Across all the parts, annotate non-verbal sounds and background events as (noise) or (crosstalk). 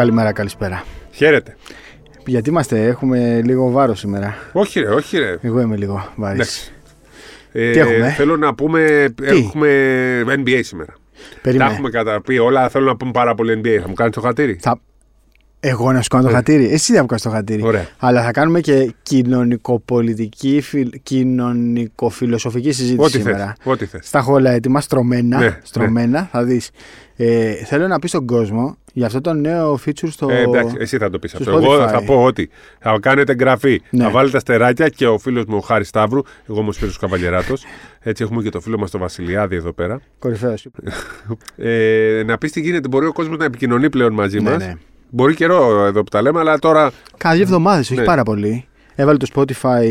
Καλημέρα, καλησπέρα. Χαίρετε. Γιατί είμαστε, έχουμε λίγο βάρος σήμερα. Όχι, ρε, όχι, ρε. Εγώ είμαι λίγο βάρης. Εντάξει. Ε, Τι έχουμε; Θέλω να πούμε. Έχουμε NBA σήμερα. Περίμενε. Τα έχουμε καταπεί όλα. Θέλω να πούμε πάρα πολύ NBA. Θα μου κάνεις το χατήρι; Θα... Εγώ να σου κάνω το Ναι. χατήρι. Εσύ δεν μου κάνεις το χατήρι. Ωραία. Αλλά θα κάνουμε και κοινωνικοπολιτική, φιλ... κοινωνικοφιλοσοφική συζήτηση Ό,τι σήμερα. θες. Ό,τι θες. Στα έχω όλα έτοιμα, στρωμένα. Ναι, στρωμένα θα δεις. Ε, θέλω να πεις στον κόσμο για αυτό το νέο feature στο. Ε, εντάξει, εσύ θα το πεις στο αυτό. Εγώ Spotify. θα πω ότι θα κάνετε εγγραφή, Ναι. θα βάλετε αστεράκια και ο φίλος μου ο Χάρης Σταύρου, εγώ όμως Σπύρος Καβαλιεράτος. Έτσι έχουμε και το φίλο μας το Βασιλιάδη εδώ πέρα. Κορυφαίος. (laughs) Ε, να πεις τι γίνεται, μπορεί ο κόσμος να επικοινωνεί πλέον μαζί ναι, μας. ναι. Μπορεί καιρό εδώ που τα λέμε, αλλά τώρα. Κάνα δύο εβδομάδες, όχι Ναι. πάρα πολύ. Έβαλε το Spotify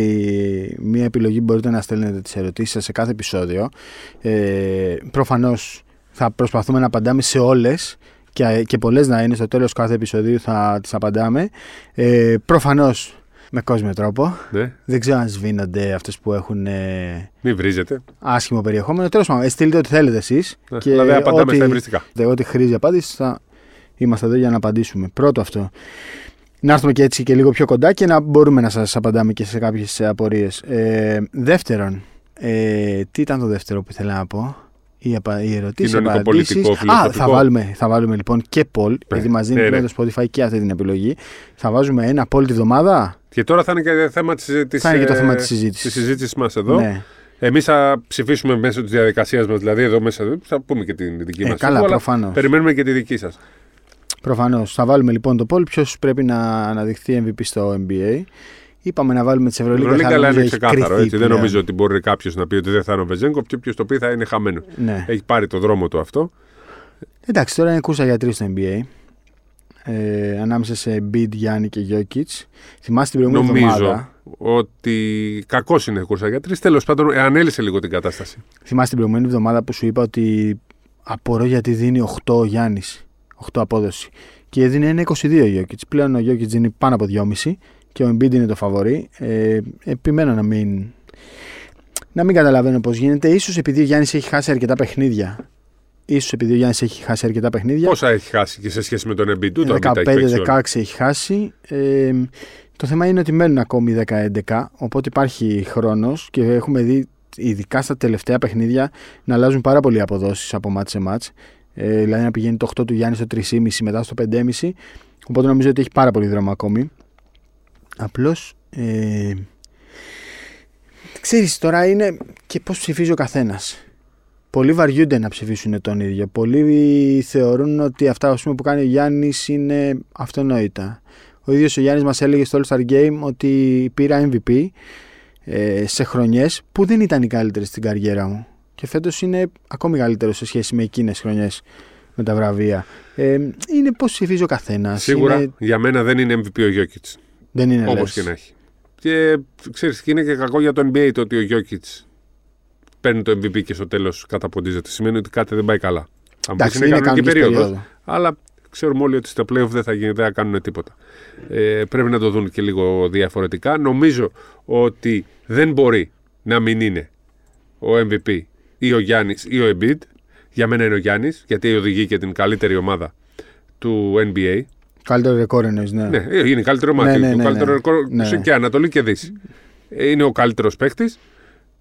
μία επιλογή που μπορείτε να στέλνετε τις ερωτήσεις σας σε κάθε επεισόδιο. Ε, προφανώς θα προσπαθούμε να απαντάμε σε όλες και, και πολλές να είναι στο τέλος κάθε επεισοδίου θα τις απαντάμε. Ε, προφανώς με κόσμιο τρόπο. Ναι, Δεν ξέρω αν σβήνονται αυτές που έχουν ε, μην βρίζετε. άσχημο περιεχόμενο. Τέλος πάντων, ε, στείλτε ό,τι θέλετε εσείς. Ναι, δηλαδή απαντάμε στα ευρυστικά. Δε, Ό,τι χρήζει απάντησης θα είμαστε εδώ για να απαντήσουμε. Πρώτο αυτό. Να έρθουμε και έτσι και λίγο πιο κοντά και να μπορούμε να σας απαντάμε και σε κάποιες απορίες. Ε, δεύτερον, ε, τι ήταν το δεύτερο που ήθελα να πω; Η, απα... η ερωτήση, Κοινωνικοπολιτικό, απαντήσεις. Α, φιλοσοφικό. θα βάλουμε, θα βάλουμε λοιπόν και poll, γιατί μας δίνει ναι, πλέον ναι. το Spotify και αυτή την επιλογή. Θα βάζουμε ένα poll τη βδομάδα. Και τώρα θα είναι και θέμα της, της, Θα είναι και το ε, θέμα της συζήτησης. της συζήτησης μας εδώ. Ναι. Εμείς θα ψηφίσουμε μέσω της διαδικασίας μας, δηλαδή εδώ μέσα θα πούμε και την δική Ε, μας καλά, ψήφο, αλλά προφανώς. περιμένουμε και τη δική σας. Προφανώς. Θα βάλουμε λοιπόν το poll ποιος πρέπει να αναδειχθεί MVP στο NBA. Είπαμε να βάλουμε τις Η Ευρωλίγα. Ευρωλίγκα θα αλλά νομίζω είναι έχει ξεκάθαρο. κρυφτεί Έτσι. Δεν πλέον. νομίζω ότι μπορεί κάποιος να πει ότι δεν θα είναι ο Βεζέγκοφ και όποιος το πει θα είναι χαμένος. Ναι. Έχει πάρει το δρόμο του αυτό. Εντάξει, τώρα είναι κούρσα για τρεις στο NBA. Ε, ανάμεσα σε Bid, Γιάννη και Jokic. Θυμάστε την προηγούμενη Νομίζω εβδομάδα; ότι κακός είναι κούρσα για τρεις. Τέλος πάντων, ε, ανέλησε λίγο την κατάσταση. Θυμάστε την προηγούμενη εβδομάδα που σου είπα ότι απορώ γιατί δίνει 8 ο Γιάννης. 8 απόδοση. Και δίνει 1,22 ο Jokic. Πλέον ο Jokic δίνει πάνω από 2,5 και ο Embiid είναι το φαβορή. Ε, επιμένω να μην. Να μην καταλαβαίνω πώς γίνεται. Ίσως επειδή ο Γιάννης έχει χάσει αρκετά παιχνίδια. Ίσως επειδή ο Γιάννης έχει χάσει αρκετά παιχνίδια. Πόσα έχει χάσει και σε σχέση με τον Embiid του, το Embiid τα έχει παίξει όλα. 15-16 έχει χάσει. Ε, το θέμα είναι ότι μένουν ακόμη 10-11, οπότε υπάρχει χρόνος και έχουμε δει ειδικά στα τελευταία παιχνίδια να αλλάζουν πάρα πολλοί αποδόσεις από μάτς σε μάτς. Ε, δηλαδή να πηγαίνει το 8 του Γιάννη στο 3,5 μετά στο 5,5. Οπότε νομίζω ότι έχει πάρα πολύ δρόμο ακόμη. Απλώς ε, ξέρεις τώρα είναι και πώς ψηφίζει ο καθένας. Πολλοί βαριούνται να ψηφίσουν τον ίδιο. Πολλοί θεωρούν ότι αυτά ας πούμε, που κάνει ο Γιάννης είναι αυτονόητα. Ο ίδιος ο Γιάννης μας έλεγε στο All-Star Game ότι πήρα MVP ε, σε χρονιές που δεν ήταν οι καλύτερες στην καριέρα μου. Και φέτος είναι ακόμη καλύτερο σε σχέση με εκείνες χρονιές με τα βραβεία. Ε, είναι πώς ψηφίζει ο καθένας. Σίγουρα Είναι, για μένα δεν είναι MVP ο Jokic. Δεν είναι Όπως λες. και να έχει. Και ξέρεις, και είναι και κακό για το NBA το ότι ο Jokic παίρνει το MVP και στο τέλος καταποντίζεται. Σημαίνει ότι κάτι δεν πάει καλά. Θα μου πεις, Εντάξει, είναι κανονική περίοδος, περίοδο. Αλλά ξέρουμε όλοι ότι στο playoff δεν θα, γίνει, δεν θα κάνουν τίποτα. Ε, πρέπει να το δουν και λίγο διαφορετικά. Νομίζω ότι δεν μπορεί να μην είναι ο MVP ή ο Γιάννης ή ο Embiid. Για μένα είναι ο Γιάννης, γιατί οδηγεί και την καλύτερη ομάδα του NBA. Καλύτερο ρεκόρ εννοείς, ναι. Ναι, ε, είναι η καλύτερη ομάδα. Ναι, του. ναι, το ναι, καλύτερο ναι. ρεκόρ Ναι. σε και Ανατολή και Δύση. Ε, Είναι ο καλύτερος παίκτης.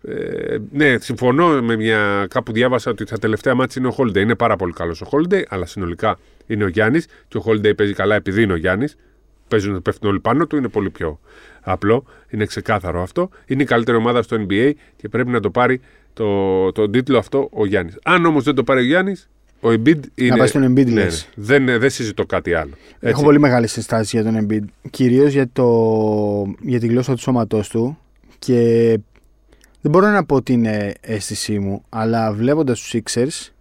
Ε, ναι, συμφωνώ με μια. Κάπου διάβασα ότι τα τελευταία μάτια είναι ο Holiday. Είναι πάρα πολύ καλός ο Holiday, αλλά συνολικά είναι ο Γιάννης και ο Holiday παίζει καλά επειδή είναι ο Γιάννης. Παίζουν, πέφτουν όλοι πάνω του, είναι πολύ πιο απλό. Είναι ξεκάθαρο αυτό. Είναι η καλύτερη ομάδα στο NBA και πρέπει να το πάρει το, τον τίτλο αυτό ο Γιάννης. Αν όμως δεν το πάρει ο Γιάννης, ο Embiid είναι. πάει στον Embiid, ναι, λες. ναι. δεν, δεν συζητώ κάτι άλλο. Έχω Έτσι. πολύ μεγάλη συστάση για τον Embiid. Κυρίως για, το... για τη γλώσσα του σώματός του. Και δεν μπορώ να πω ότι είναι αίσθησή μου, αλλά βλέποντας τους Sixers,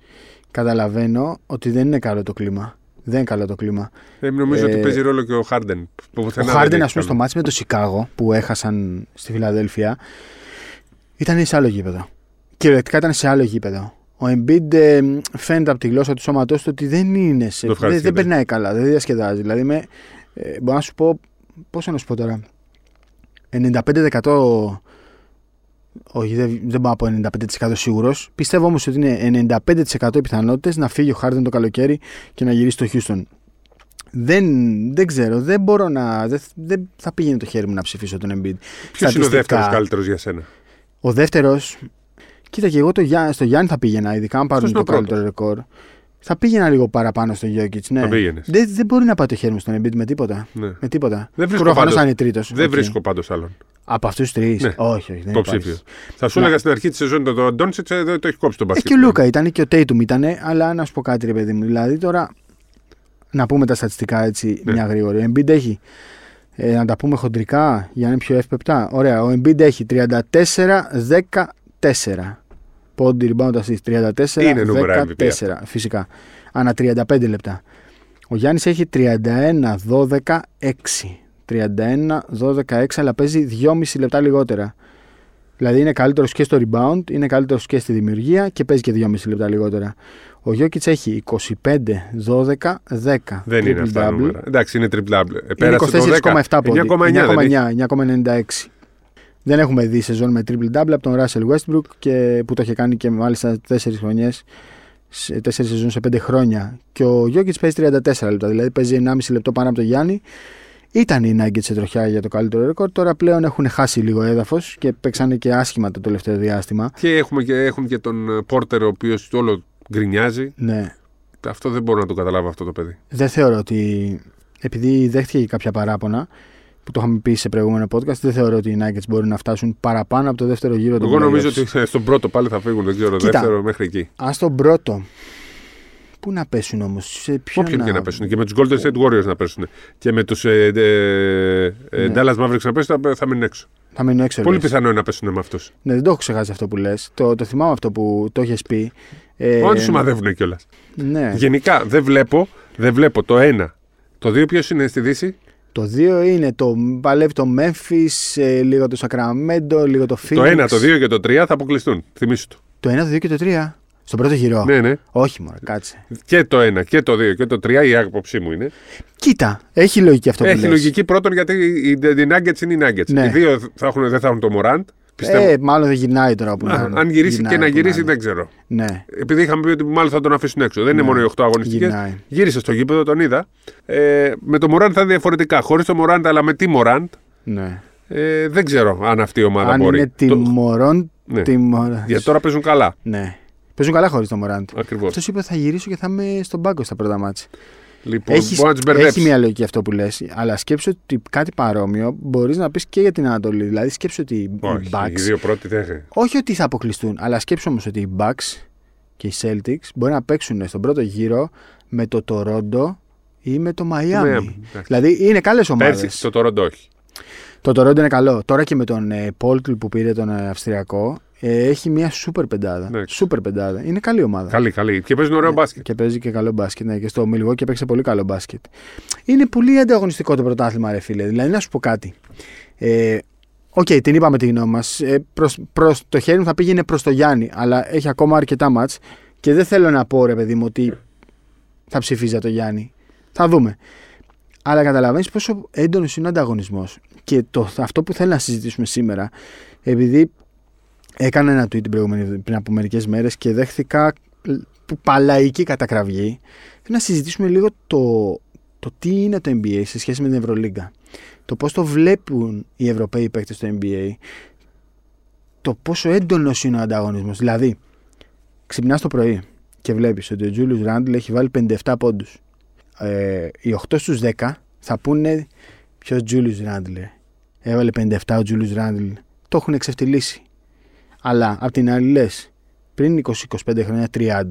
καταλαβαίνω ότι δεν είναι καλό το κλίμα. Δεν είναι καλό το κλίμα. Ε, νομίζω Ε, ότι παίζει ρόλο και ο Χάρντεν. Ο Χάρντεν, ας πούμε, στο μάτς με το Σικάγο που έχασαν στη Φιλαδέλφια, ήταν σε άλλο γήπεδο. Κυριολεκτικά ήταν σε άλλο γήπεδο. Ο Embiid ε, φαίνεται από τη γλώσσα του σώματός του ότι δεν είναι σε. Το Δεν, δεν ευχαριστιέται. περνάει καλά, δεν διασκεδάζει. Δηλαδή, με, ε, μπορώ να σου πω. Πόσο να σου πω τώρα. 95% όχι, δεν, δεν πάω από 95% σίγουρος. Πιστεύω όμως ότι είναι 95% οι πιθανότητες να φύγει ο Χάρντεν το καλοκαίρι και να γυρίσει στο Houston. Δεν, δεν ξέρω, δεν μπορώ να. Δεν, δεν θα πήγαινε το χέρι μου να ψηφίσω τον Embiid. Ποιος είναι ο Στατιστικά, δεύτερος καλύτερος για σένα; Ο δεύτερος. Κοίτα και εγώ το, Γιά- στο Γιάννη θα πήγαινα, ειδικά αν πάρουν Αυτός το είναι ο καλύτερο ρεκόρ. Θα πήγαινα λίγο παραπάνω στο Jokic, ναι. Θα πήγαινες. Δεν, δεν μπορεί να πάει το χέρι μου στον Embiid με τίποτα. Ναι. Με τίποτα. Δεν βρίσκω Προφανώς πάντως- θα είναι τρίτος. Δεν βρίσκω πάντως άλλον Από αυτούς του τρεις; Ναι. Όχι, όχι. Δεν υποψήφιο. υπάρχει. Θα σου Να. έλεγα στην αρχή της σεζόν το, το Ντόνσιτς δεν το έχει κόψει τον Ε, μπασκετ. και ο Λούκα ήταν και ο Τέιτουμ ήταν, αλλά να σου πω κάτι, ρε παιδί μου. Δηλαδή τώρα να πούμε τα στατιστικά έτσι Ναι. μια γρήγορη. Ο Embiid έχει. Ε, να τα πούμε χοντρικά για να είναι πιο εύπεπτα. Ωραία. Ο Embiid έχει 34-14. Πόντι rebound assist 34 Είναι νούμερα MVP 14 φυσικά. Ανά 35 λεπτά. Ο Γιάννης έχει 31-12-6. 31-12-6 αλλά παίζει 2,5 λεπτά λιγότερα. Δηλαδή είναι καλύτερος και στο rebound, είναι καλύτερος και στη δημιουργία και παίζει και 2,5 λεπτά λιγότερα. Ο Γιώκητς έχει 25-12-10. Δεν είναι αυτά τα Triple-double. νούμερα. Εντάξει, είναι triple double. Είναι Πέρασε το 24,7 10. πόντι. 9,9 δεν έχει. 9,9, 9,96. Δεν έχουμε δει σεζόν με triple double από τον Russell Westbrook και που το είχε κάνει και μάλιστα 4 χρονιές. Σε 4 σεζόν σε 5 χρόνια. Και ο Γιώκητ παίζει 34 λεπτά. Δηλαδή παίζει 1,5 λεπτό πάνω από τον Γιάννη. Ήταν οι Nuggets σε τροχιά για το καλύτερο ρεκόρ. Τώρα πλέον έχουν χάσει λίγο έδαφος και παίξανε και άσχημα το τελευταίο διάστημα. Και έχουμε και, έχουν και τον Πόρτερ ο οποίος όλο γκρινιάζει. Ναι. Αυτό δεν μπορώ να το καταλάβω αυτό το παιδί. Δεν θεωρώ ότι. Επειδή δέχτηκε και κάποια παράπονα που το είχαμε πει σε προηγούμενο podcast, δεν θεωρώ ότι οι Nuggets μπορούν να φτάσουν παραπάνω από το δεύτερο γύρο του Εγώ νομίζω ότι στον πρώτο πάλι θα φύγουν. Δεν ξέρω, Κοίτα. δεύτερο μέχρι εκεί. Α τον πρώτο. Πού να πέσουν όμως, σε ποιον Όποιον και να πέσουν. Και με τους Golden State Warriors να πέσουν. Και με τους ε, ε, ε, Ναι. Dallas Mavericks να πέσουν, θα, θα μείνουν έξω. Θα μείνω έξω. Πολύ λες. πιθανό είναι να πέσουν με αυτούς. Ναι, δεν το έχω ξεχάσει αυτό που λες. Το, το θυμάμαι αυτό που το έχει πει. Ε, Όλοι του μαδεύουν κιόλας. Ναι. Γενικά δεν βλέπω, δεν βλέπω το ένα. Το δύο ποιος είναι στη Δύση; Το 2 είναι το παλεύει το Memphis, ε, λίγο το Sacramento, λίγο το Phoenix. Το ένα, το δύο και το τρία θα αποκλειστούν. Θυμήσου το. Το 1, το 2 και το 3. Στον πρώτο γύρο. Ναι, ναι. Όχι, μόνο κάτσε. Και το ένα και το δύο και το τρία η άποψή μου είναι. Κοίτα, έχει λογική αυτό που Έχει λες. λογική πρώτον γιατί οι, οι Nuggets είναι οι Nuggets. Ναι. Οι δύο θα έχουν, δεν θα έχουν το Morant. Πιστεύω. Ε, μάλλον δεν γυρνάει τώρα που Α, να είναι. αν γυρίσει Γυρνάει και να που γυρίσει είναι. δεν ξέρω. Ναι, Επειδή είχαμε πει ότι μάλλον θα τον αφήσουν έξω. Δεν Ναι. είναι μόνο οι 8 αγωνιστικές. γυρνάει. Γύρισε στο γήπεδο, τον είδα. Ε, με το Morant θα είναι διαφορετικά. Χωρίς το Morant, αλλά με τι Morant. Ναι. Ε, δεν ξέρω αν αυτή η ομάδα Αν μπορεί. είναι Το- τιμωρών. Ναι. τιμωρών. Για τώρα παίζουν καλά. Ναι. Παίζουν καλά χωρίς τον Μωράντ. Ακριβώς. Αυτός είπε θα γυρίσω και θα είμαι στον πάγκο στα πρώτα μάτια. Λοιπόν, Έχεις, μπορεί να του έχει μπερδέψει. μια λογική αυτό που λες, αλλά σκέψου ότι κάτι παρόμοιο μπορείς να πεις και για την Ανατολή. Δηλαδή σκέψου ότι οι Όχι, οι Bucks. δύο πρώτοι δεν έχουν. Όχι ότι θα αποκλειστούν, αλλά σκέψου όμως ότι οι Bucks και οι Celtics μπορεί να παίξουν στον πρώτο γύρο με το Toronto ή με το Miami. Ναι, εντάξει. Δηλαδή είναι καλές ομάδες. Πέρσι το Toronto όχι. Το Toronto είναι καλό. Τώρα και με τον ε, Πόλτλ που πήρε τον ε, Αυστριακό ε, έχει μια σούπερ πεντάδα. Ναι. Σούπερ πεντάδα. Είναι καλή ομάδα. Καλή, καλή. Και παίζουν ωραίο Ναι, μπάσκετ. Και παίζει και καλό μπάσκετ. Ναι, και το Milwaukee παίζει πολύ καλό μπάσκετ. Είναι πολύ ανταγωνιστικό το πρωτάθλημα, ρε φίλε. Δηλαδή, να σου πω κάτι. Ε, Οκ, την είπαμε τη γνώμη μας. Ε, προς, προς το χέρι μου θα πήγαινε προς το Γιάννη, αλλά έχει ακόμα αρκετά ματς και δεν θέλω να πω, ρε παιδί μου, ότι θα ψηφίζει το Γιάννη. Θα δούμε. Αλλά καταλαβαίνεις πόσο έντονος είναι ο ανταγωνισμός. Και το, αυτό που θέλω να συζητήσουμε σήμερα, επειδή έκανα ένα tweet την προηγούμενη, πριν από μερικές μέρες και δέχθηκα που παλαϊκή κατακραυγή. Θέλω να συζητήσουμε λίγο το, το τι είναι το NBA σε σχέση με την Ευρωλίγκα. Το πώς το βλέπουν οι Ευρωπαίοι παίκτες στο NBA. Το πόσο έντονος είναι ο ανταγωνισμός. Δηλαδή, ξυπνάς το πρωί και βλέπεις ότι ο Τζούλιους Ράντλ έχει βάλει 57 πόντους. Ε, οι 8 στους 10 θα πούνε ποιος Τζούλιους Ράντλ. Έβαλε 57 ο Τζούλιους Ράντλ. Το έχουν εξευτελίσει. Αλλά απ' την άλλη λες, πριν 20-25 χρόνια, 30,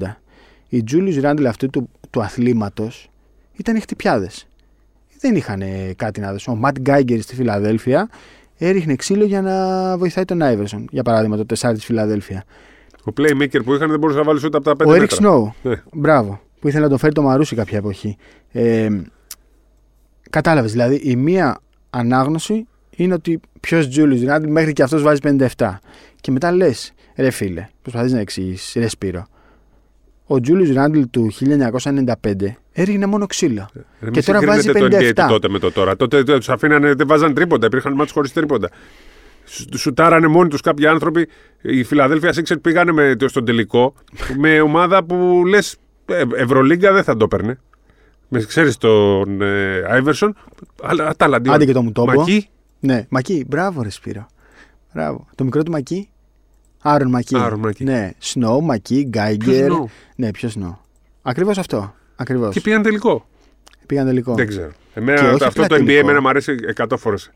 οι Τζούλιους Ράντλ αυτού του, του αθλήματος ήταν χτυπιάδες. Δεν είχαν κάτι να δώσουν. Ο Ματ Γκάιγκερ στη Φιλαδέλφια έριχνε ξύλο για να βοηθάει τον Άιβερσον. Για παράδειγμα, το τεσάρι της Φιλαδέλφια. Ο playmaker που είχαν δεν μπορούσε να βάλει ούτε από τα 5 Ο Eric μέτρα. Snow. Ναι. Μπράβο. Που ήθελε να τον φέρει το Μαρούσι κάποια εποχή. Ε, Κατάλαβες. Δηλαδή, η μία ανάγνωση είναι ότι ποιος Τζούλιου Ράντλ μέχρι και αυτός βάζει 57. Και μετά λες, ρε φίλε, προσπαθείς να εξηγήσεις, ρε Σπύρο. Ο Τζούλιου Ράντλ του 1995 έριχνε μόνο ξύλο. Ρε, Και μη τώρα βάζει συγκρίνετε 57. Το NBA τότε με το τώρα. Τότε τους αφήνανε, δεν βάζαν τρίποντα. Υπήρχαν μάτς χωρίς τρίποντα. Σου- Σουτάρανε μόνοι τους κάποιοι άνθρωποι. Η Φιλαδέλφια Sixers πήγανε με, στον τελικό με ομάδα που λες Ευρωλίγκα δεν θα το έπαιρνε. Με ξέρεις τον ε, Άιβερσον, αλλά τα άλλα δύο. Άντε και το Μουτόμπο. Μακί, Ναι, Μακί, μπράβο ρε Σπύρο. Μπράβο. Το μικρό του Μακί. Άρον Μακί. Άρον Μακί. Ναι, Σνόου, Μακί, Γκάιγκερ. Ποιος Snow? Ναι, ποιος Σνόου. Ακριβώς αυτό. Ακριβώς. και πήγαν τελικό. Πήγαν τελικό. Δεν ξέρω. Και Εμένα, όχι αυτό απλά το NBA τελικό. εμένα μου αρέσει 100 φορές.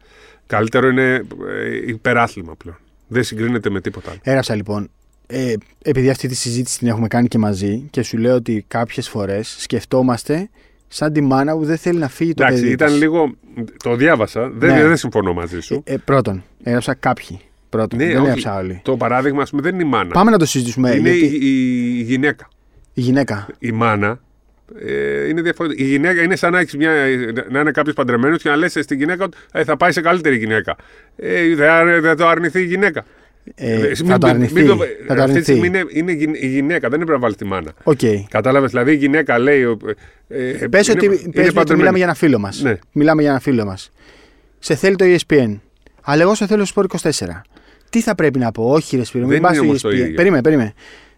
Καλύτερο είναι ε, υπεράθλημα πλέον. Δεν συγκρίνεται με τίποτα άλλο. Έγραψα λοιπόν. Ε, επειδή αυτή τη συζήτηση την έχουμε κάνει και μαζί και σου λέω ότι κάποιες φορές σκεφτόμαστε σαν τη μάνα που δεν θέλει να φύγει το Εντάξει, παιδί. ήταν της. λίγο. Το διάβασα. Δεν, Ναι. δεν συμφωνώ μαζί σου. Ε, πρώτον, έγραψα κάποιοι. Πρώτον, Ναι, δεν όχι. έγραψα όλοι. Το παράδειγμα, ας πούμε, δεν είναι η μάνα. Πάμε να το συζητήσουμε. είναι γιατί η, η- η γυναίκα. η γυναίκα. Η μάνα ε, είναι διαφορετική. Η γυναίκα είναι σαν να, έχεις μια, να είναι κάποιος παντρεμένος και να λες στη γυναίκα ότι ε, θα πάει σε καλύτερη γυναίκα. Ε, δεν θα το αρνηθεί η γυναίκα. Ε, Ε, θα μην- το μην- αρνηθεί. μην το- θα το Αυτή τη αρνηθεί. στιγμή είναι, είναι γυ- η γυναίκα, δεν πρέπει να βάλει τη μάνα. Οκ. Κατάλαβες, δηλαδή η γυναίκα λέει. Ε, ε, Πες είναι- ότι, είναι πες ότι παντρεμένη. μιλάμε για ένα φίλο μας. Ναι. Μιλάμε για ένα φίλο μας. Σε θέλει το E ESPN. Αλλά εγώ σε θέλω στο Sport 24. Τι θα πρέπει να πω, Όχι, ρε Σπύρο, μην Δεν πας είναι στο όμως το ESPN. ίδιο. Περίμενε, περίμενε.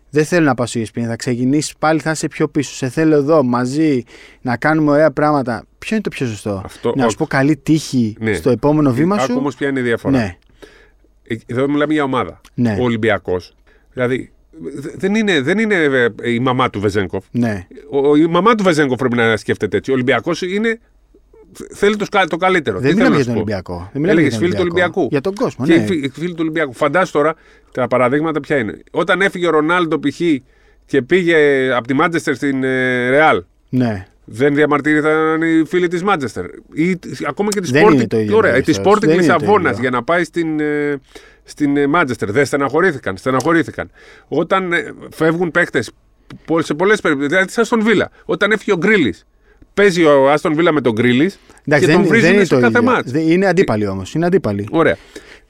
Δεν θέλω να πάω στο E ESPN. Θα ξεκινήσεις πάλι, θα είσαι πιο πίσω. Σε θέλω εδώ μαζί να κάνουμε ωραία πράγματα. Ποιο είναι το πιο σωστό; Αυτό- να σου πω καλή τύχη Ναι. στο επόμενο βήμα Άκου σου. όμως ποια είναι η διαφορά. Ναι, Ε, Εδώ μιλάμε για ομάδα. Ναι. Ο Ολυμπιακός. Δηλαδή δε- δεν είναι, δεν είναι ε, η μαμά του Βεζέγκοφ. ναι. Ο, η μαμά του Βεζέγκοφ πρέπει να σκέφτεται έτσι. Ο Ολυμπιακός είναι. Θέλει το, σκα- το καλύτερο. Δεν Τι μιλάμε θέλω για να τον σου πω. Ολυμπιακό. Δεν μιλάμε Έλεγες για τον φίλοι του Ολυμπιακού. Για τον κόσμο, Και ναι. οι φι- οι φίλοι του Ολυμπιακού. Φαντάσου τώρα τα παραδείγματα ποια είναι. Όταν έφυγε ο Ρονάλντο π.χ. και πήγε από τη Μάντσεστερ στην ε, Ρεάλ, ναι. Δεν διαμαρτύρηθαν οι φίλοι της Μάντσεστερ. Ή τ- ακόμα και της Δεν είναι το Sporting, ίδιο, ωραία, της Μέγιστος. Sporting Δεν είναι το Λισαβόνας ίδιο. για να πάει στην, ε, στην ε, Μάντσεστερ. Δεν στεναχωρήθηκαν. Στεναχωρήθηκαν. Όταν ε, φεύγουν παίχτε σε πολλές περιπτώσεις, δηλαδή σαν στον Βίλα, όταν έφυγε ο Γκρίλη, παίζει ο Άστον Βίλα με τον Γκρίλη Εντάξει, και δεν, τον βρίζουν δεν είναι σε το κάθε ίδιο. μάτς. Δεν- Είναι αντίπαλοι όμως. Είναι αντίπαλοι. Ωραία.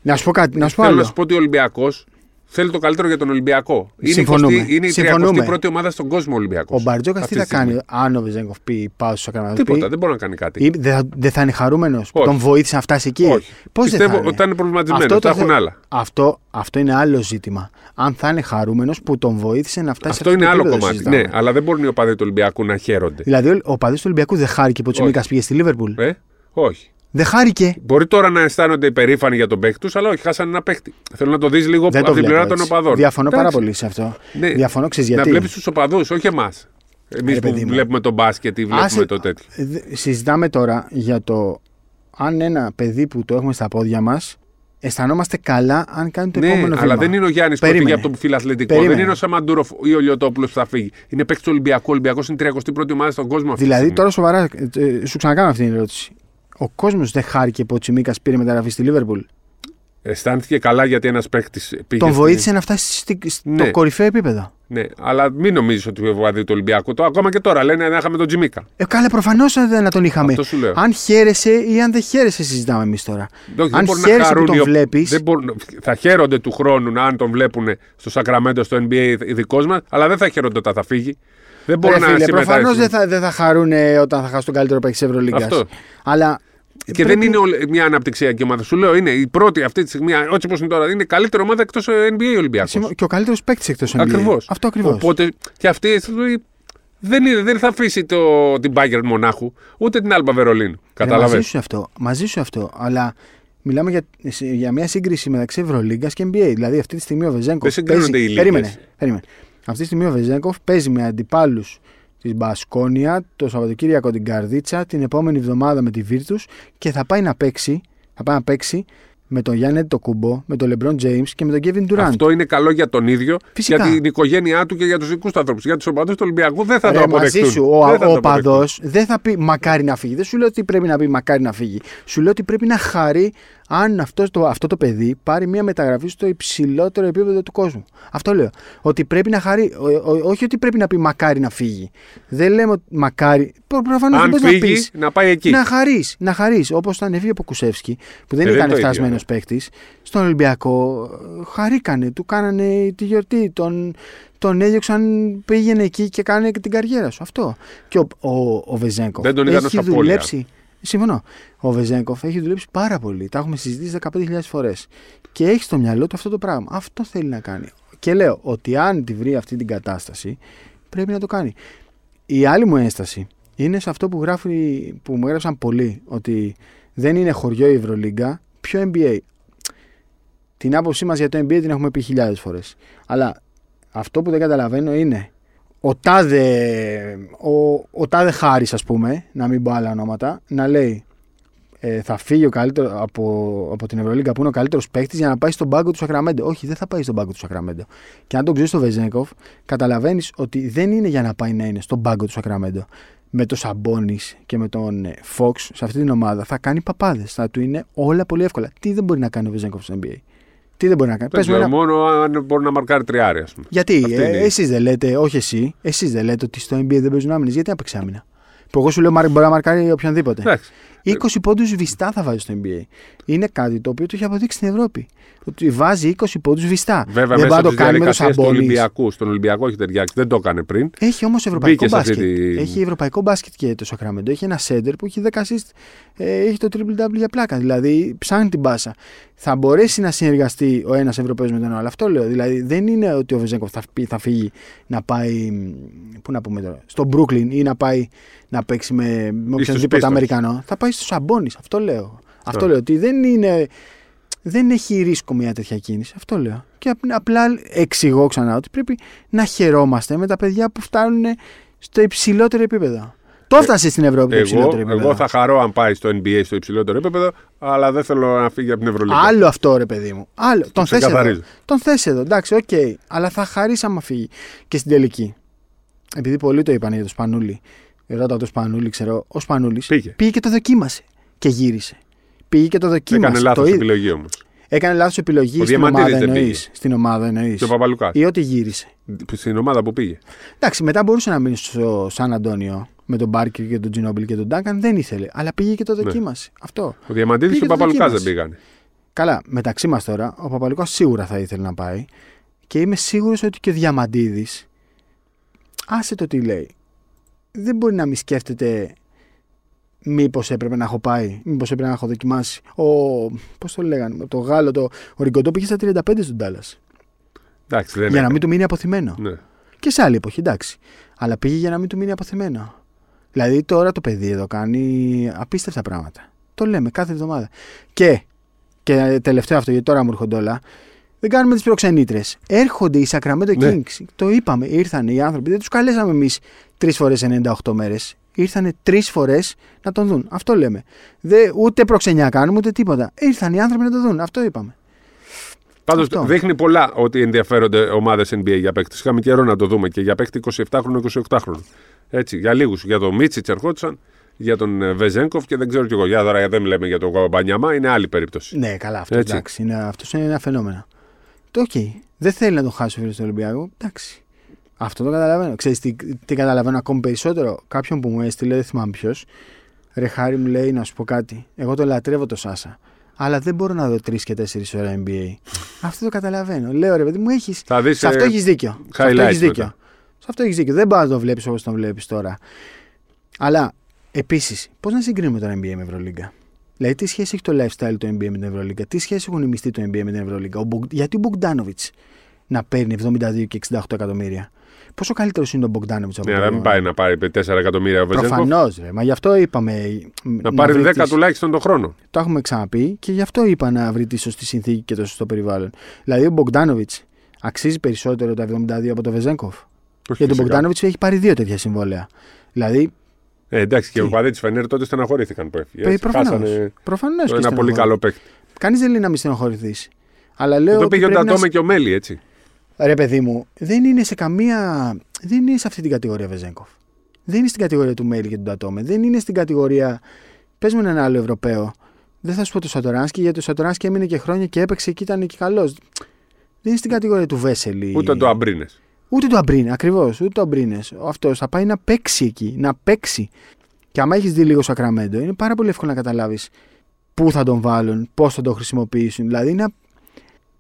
Να σου πω κάτι. Να σου πω Θέλω να άλλο. σου πω ότι ο Ολυμπιακός θέλει το καλύτερο για τον Ολυμπιακό. Είναι, Συμφωνούμε. η 20 είναι η Συμφωνούμε. 31η ομάδα στον κόσμο ο Ολυμπιακός. Ο Μπαρτζόκα τι θα κάνει αν ο Βεζέγκοφ πει πάω στο Σακραμέντο. Τίποτα, δεν μπορεί να κάνει κάτι. Ή δεν θα, δεν θα είναι χαρούμενος; Που Όχι. τον βοήθησε να φτάσει εκεί; Όχι. Πώς δεν Πιστεύω θα είναι; ότι θα είναι προβληματισμένος. Αυτό Θα το έχουν θε- άλλα. Αυτό, αυτό είναι άλλο ζήτημα. Αν θα είναι χαρούμενος που τον βοήθησε να φτάσει Αυτό σε είναι το άλλο επίπεδο, κομμάτι. συζητάμε. Ναι, αλλά δεν μπορούν οι οπαδοί του Ολυμπιακού να χαίρονται. Δηλαδή, ο, ο παδί του Ολυμπιακού δεν χάρηκε που ο Τσιμίκα πήγε στη Λίβερπουλ; Ε, όχι. Δεν χάρηκε. Μπορεί τώρα να αισθάνονται υπερήφανοι για τον παίκτη τους, αλλά όχι, χάσανε ένα παίκτη. Θέλω να το δεις λίγο Δεν από το την πλευρά βλέπω των έτσι. οπαδών. Διαφωνώ πάρα Εντάξει. πολύ σε αυτό. Ναι. Διαφωνώ, ξέρεις Να γιατί. βλέπεις τους οπαδούς, όχι εμάς. Εμείς Ρε, που παιδί μου. βλέπουμε τον μπάσκετ ή βλέπουμε Άσε- το τέτοιο. Ε, δε- Συζητάμε τώρα για το αν ένα παιδί που το έχουμε στα πόδια μας αισθανόμαστε καλά αν κάνει το Ναι, επόμενο αλλά βήμα. δεν είναι ο Γιάννης που Περίμενε. έφυγε από το φιλαθλητικό. Περίμενε. Δεν είναι ο Σαμαντούροφ ή ο Λιωτόπουλος που θα φύγει. Είναι παίκτης του Ολυμπιακού. Ο Ολυμπιακός είναι 31η ομάδα στον κόσμο αυτή. τη Δηλαδή, στιγμή. τώρα σοβαρά, ε, ε, σου ξανακάνω αυτή την ερώτηση. Ο κόσμος δεν χάρηκε που ο Τσιμίκας πήρε μεταγραφή στη Λίβερπουλ. Αισθάνθηκε καλά γιατί ένας παίκτης πήγε. Τον στη- βοήθησε να φτάσει στη- στο Ναι. κορυφαίο επίπεδο. Ναι, αλλά μην νομίζεις ότι ο βαδί του Ολυμπιακού. Το, ακόμα και τώρα λένε να είχαμε τον Τζιμίκα. Ε, καλά, προφανώς να τον είχαμε. Αυτό σου λέω. Αν χαίρεσαι ή αν δεν χαίρεσαι, συζητάμε εμείς τώρα. Όχι, δεν αν μπορούν να χαίρεσαι που χαρούν τον οι ο- βλέπει. δεν μπορούν- Θα χαίρονται του χρόνου αν τον βλέπουν στο Σακραμέντο, στο NBA ειδικός μας, αλλά δεν θα χαίρονται όταν θα φύγει. Δεν μπορούν να Προφανώ συμμετάσχουν. δεν θα, δεν θα χαρούν ε, όταν θα χάσουν τον καλύτερο παίκτη της Ευρωλίγκας. Αυτό. Αλλά. Και πρέπει- δεν είναι όλη- μια αναπτυξιακή ομάδα. Σου λέω, είναι η πρώτη αυτή τη στιγμή, όχι όπως είναι τώρα, είναι η καλύτερη ομάδα εκτός NBA Ολυμπιακός. Συμφω- Και ο καλύτερος παίκτης εκτός NBA. Ακριβώς. Αυτό ακριβώς. Οπότε και αυτή δεν, είναι, δεν θα αφήσει το, την Bayern Μονάχου, ούτε την Άλμπα Βερολίνου. Κατάλαβε. Μαζί σου αυτό. Μαζί σου αυτό. Αλλά μιλάμε για, για μια σύγκριση μεταξύ Ευρωλίγκας και NBA. Δηλαδή αυτή τη στιγμή ο Δεν Βεζέγκοφ. συγκρίνονται παίζει... οι λίγες. περίμενε, περίμενε. Αυτή τη στιγμή ο Βεζέγκοφ παίζει με αντιπάλους της Μπασκόνια το Σαββατοκύριακο την Καρδίτσα, την επόμενη εβδομάδα με τη Βίρτους και θα πάει να παίξει, θα πάει να παίξει με τον Γιάννη το Κουμπό, με τον Λεμπρόν Τζέιμς και με τον Κέβιν Ντουράντ. Αυτό είναι καλό για τον ίδιο, Φυσικά. για την οικογένειά του και για τους δικούς του ανθρώπου. Για τους οπαδούς του Ολυμπιακού δεν θα το Ρε, αποδεχτούν. μαζί σου, ο, Δεν θα ο το αποδεχτούν. παδό δεν θα πει μακάρι να φύγει. Δεν σου λέω ότι πρέπει να πει μακάρι να φύγει. Σου λέω ότι πρέπει να χαρεί αν αυτός το, αυτό το παιδί πάρει μια μεταγραφή στο υψηλότερο επίπεδο του κόσμου. Αυτό λέω. Ότι πρέπει να χαρεί. Ο- ο- όχι ότι πρέπει να πει μακάρι να φύγει. Δεν λέμε ότι μακάρι. Προφανώς δεν Αν μπορείς να φύγει, πεις. να πάει εκεί. Να χαρείς. Να χαρείς. Όπως όταν έφυγε από Κουσεύσκι, που δεν Ε, δεν ήταν είναι το ίδιο, φτασμένο ναι. παίκτης, στον Ολυμπιακό ε, χαρήκανε. Του κάνανε τη γιορτή. Τον, τον έδιωξαν, πήγαινε εκεί και κάνε και την καριέρα σου. Αυτό. Και ο, ο, ο Βεζέγκοφ Δεν τον είδαν έχει ως απώλεια. δουλέψει. Συμφωνώ. Ο Βεζέγκοφ έχει δουλέψει πάρα πολύ. Τα έχουμε συζητήσει 15.000 φορές. Και έχει στο μυαλό του αυτό το πράγμα. Αυτό θέλει να κάνει. Και λέω ότι αν τη βρει αυτή την κατάσταση, πρέπει να το κάνει. Η άλλη μου ένσταση είναι σε αυτό που, γράφει, που μου έγραψαν πολλοί, ότι δεν είναι χωριό η Ευρωλίγκα, πιο NBA. Την άποψή μας για το NBA την έχουμε πει χιλιάδες φορές. Αλλά αυτό που δεν καταλαβαίνω είναι ο τάδε, ο, ο τάδε Χάρης ας πούμε, να μην πω άλλα ονόματα, να λέει ε, θα φύγει ο καλύτερο, από, από την Ευρωλίγκα που είναι ο καλύτερος παίκτης για να πάει στον πάγκο του Σακραμέντο. Όχι, δεν θα πάει στον πάγκο του Σακραμέντο. Και αν τον ξέρεις στο Βεζέγκοφ, καταλαβαίνεις ότι δεν είναι για να πάει να είναι στον πάγκο του Σακραμέντο. Με τον Σαμπόνι και με τον Φόξ σε αυτή την ομάδα θα κάνει παπάδες. Θα του είναι όλα πολύ εύκολα. Τι δεν μπορεί να κάνει ο Βεζέγκοφ στο NBA. Τι δεν μπορεί να κάνει. Πες ένα... Μόνο αν μπορεί να μαρκάρει τριάρι, ας πούμε. Γιατί ε, εσείς δεν λέτε, όχι εσύ, εσείς δεν λέτε ότι στο NBA δεν παίζουν άμυνες. Γιατί να παίξει άμυνα; Που εγώ σου λέω μπορεί να μαρκάρει οποιονδήποτε. Εντάξει. 20 πόντους βιστά θα βάζει στο NBA. Είναι κάτι το οποίο το έχει αποδείξει στην Ευρώπη. Ότι βάζει 20 πόντους βιστά. Βέβαια, δεν μέσα από τι διαδικασίες του Ολυμπιακού. Στον Ολυμπιακό έχει ταιριάξει. Δεν το έκανε πριν. Έχει όμως ευρωπαϊκό μπάσκετ. Τη... Έχει ευρωπαϊκό μπάσκετ και το Σακραμέντο. Έχει ένα σέντερ που έχει 10 assist. Ε, έχει το triple W για πλάκα. Δηλαδή ψάχνει την μπάσα. Θα μπορέσει να συνεργαστεί ο ένας Ευρωπαίος με τον άλλο. Αυτό λέω. Δηλαδή δεν είναι ότι ο Βεζέγκοφ θα, θα φύγει να πάει. Πού να πούμε τώρα. Στο Brooklyn ή να πάει να παίξει με, με οποιονδήποτε Αμερικανό. Θα πάει στο Σαμπόνις. Αυτό λέω. Αυτό λέω. Ότι δεν είναι. Δεν έχει ρίσκο μια τέτοια κίνηση. Αυτό λέω. Και απλά εξηγώ ξανά ότι πρέπει να χαιρόμαστε με τα παιδιά που φτάνουν στο υψηλότερο επίπεδο. Το έφτασε στην Ευρώπη το υψηλότερο επίπεδο. Εγώ θα χαρώ αν πάει στο NBA στο υψηλότερο επίπεδο, αλλά δεν θέλω να φύγει από την Ευρωλίγα. Άλλο αυτό ρε παιδί μου. Άλλο. Τον θες εδώ. Τον θες εδώ. Εντάξει, OK. Okay. Αλλά θα χαρείς άμα φύγει. Και στην τελική. Επειδή πολλοί το είπαν για το Σπανούλι. Ρώτα το Σπανούλι, ξέρω. Ο Σπανούλης πήγε. πήγε και το δοκίμασε. Και γύρισε. Πήγε και το δοκίμασε. Έκανε λάθος επιλογή όμως. Έκανε λάθος επιλογή στην ομάδα, εννοείς, στην ομάδα εννοείς. Και ο Παπαλουκάς. Ή ότι γύρισε. Στην ομάδα που πήγε. Εντάξει, μετά μπορούσε να μείνει στο Σαν Αντώνιο με τον Μπάρκερ και τον Τζινόμπιλ και τον Ντάκαν. Δεν ήθελε. Αλλά πήγε και το ναι. δοκίμασε. Ναι. Αυτό. Ο Διαμαντίδης και ο Παπαλουκάς δεν πήγαν. Καλά, μεταξύ μας τώρα, ο Παπαλουκάς σίγουρα θα ήθελε να πάει. Και είμαι σίγουρος ότι και ο Διαμαντίδης. Άσε το τι λέει δεν μπορεί να μην σκέφτεται μήπως έπρεπε να έχω πάει, μήπως έπρεπε να έχω δοκιμάσει. Ο, Πώς το λέγανε, το Γάλλο, το, ο Ριγκοντό πήγε στα 35 στον Τάλλας. Για να μην του μείνει αποθυμένο. Ναι. Και σε άλλη εποχή, εντάξει. Αλλά πήγε για να μην του μείνει αποθυμένο. Δηλαδή τώρα το παιδί εδώ κάνει απίστευτα πράγματα. Το λέμε κάθε εβδομάδα. Και, και τελευταίο αυτό, γιατί τώρα μου έρχονται όλα, δεν κάνουμε τις προξενήτρες. Έρχονται οι Sacramento ναι. Kings. Το είπαμε, ήρθαν οι άνθρωποι. Δεν τους καλέσαμε εμείς τρεις φορές 98 μέρες. Ήρθαν τρεις φορές να τον δουν. Αυτό λέμε. Δε, ούτε προξενιά κάνουμε ούτε τίποτα. Ήρθαν οι άνθρωποι να τον δουν. Αυτό είπαμε. Πάντως δείχνει πολλά ότι ενδιαφέρονται ομάδες NBA για παίκτες. Είχαμε καιρό να το δούμε και για παίκτη 27χρονο, 28χρονο. Έτσι, για λίγους. Για τον Μίτσιτς ερχόντουσαν, για τον ε, Βεζένκοφ και δεν ξέρω κι εγώ. Για τώρα δεν μιλάμε για τον Γουεμπανιαμά, είναι άλλη περίπτωση. Ναι, καλά, αυτό εντάξει. Είναι, αυτός είναι ένα φαινόμενο. Το OK. Okay. Δεν θέλει να τον χάσει ο φίλος του Ολυμπιακού. Εντάξει. Αυτό το καταλαβαίνω. Ξέρεις τι, τι καταλαβαίνω ακόμη περισσότερο; Κάποιον που μου έστειλε, δεν θυμάμαι ποιος. Ρε χάρη μου λέει να σου πω κάτι. Εγώ το λατρεύω το Σάσα. Αλλά δεν μπορώ να δω τρεις και τέσσερις ώρα NBA. αυτό το καταλαβαίνω. Λέω ρε παιδί μου, έχει. Σε αυτό ε, έχεις δίκιο. Σε αυτό έχεις δίκιο. Σε αυτό έχεις δίκιο. Δεν μπορείς να το βλέπεις όπως τον βλέπεις τώρα. Αλλά επίσης, πώς να συγκρίνουμε το NBA με Ευρωλίγκα; Δηλαδή, τι σχέση έχει το lifestyle του NBA με την Ευρωλίγκα, τι σχέση έχουν οι μισθοί του NBA με την Ευρωλίγκα; Γιατί ο Μπογκδάνοβιτς να παίρνει 72 και 68 εκατομμύρια; Πόσο καλύτερος είναι ο Μπογκδάνοβιτς από Ναι, αλλά μην πάει να πάρει 4 εκατομμύρια ο Προφανώς, μα γι' αυτό είπαμε. Να, πάρει 10 τις... τουλάχιστον τον χρόνο. Το έχουμε ξαναπεί και γι' αυτό είπα να βρει τη σωστή συνθήκη και το σωστό περιβάλλον. Δηλαδή, ο Μπογκδάνοβιτς αξίζει περισσότερο τα 72 από τον Βεζέγκοφ. Γιατί ο Μπογκδάνοβιτς έχει πάρει δύο τέτοια συμβόλαια. Δηλαδή, ε, εντάξει, και οι οπαδοί τη Φενέρ τότε στεναχωρήθηκαν που έφυγε. Προφανώς. Ένα πολύ καλό παίκτη. Κανείς δεν λέει να μην στεναχωρηθεί. Αλλά λέω. Το πήγε ο Ντατόμε και ο Μέλι, έτσι. Ρε παιδί μου, δεν είναι σε καμία. Δεν είναι σε αυτή την κατηγορία Βεζέγκοφ. Δεν είναι στην κατηγορία του Μέλι και του Ντατόμε. Δεν είναι στην κατηγορία. Πες μου έναν άλλο Ευρωπαίο. Δεν θα σου πω το Σατοράνσκι, γιατί ο Σατοράνσκι έμεινε και χρόνια και έπαιξε και ήταν και καλός. Δεν είναι στην κατηγορία του Βέσελη. Ούτε το Αμπρίνες. Ούτε το Αμπρίνες, ακριβώς. Ούτε το Αμπρίνες. Αυτός θα πάει να παίξει εκεί. Να παίξει. Και άμα έχεις δει λίγο Σακραμέντο, είναι πάρα πολύ εύκολο να καταλάβεις πού θα τον βάλουν, πώς θα τον χρησιμοποιήσουν. Δηλαδή είναι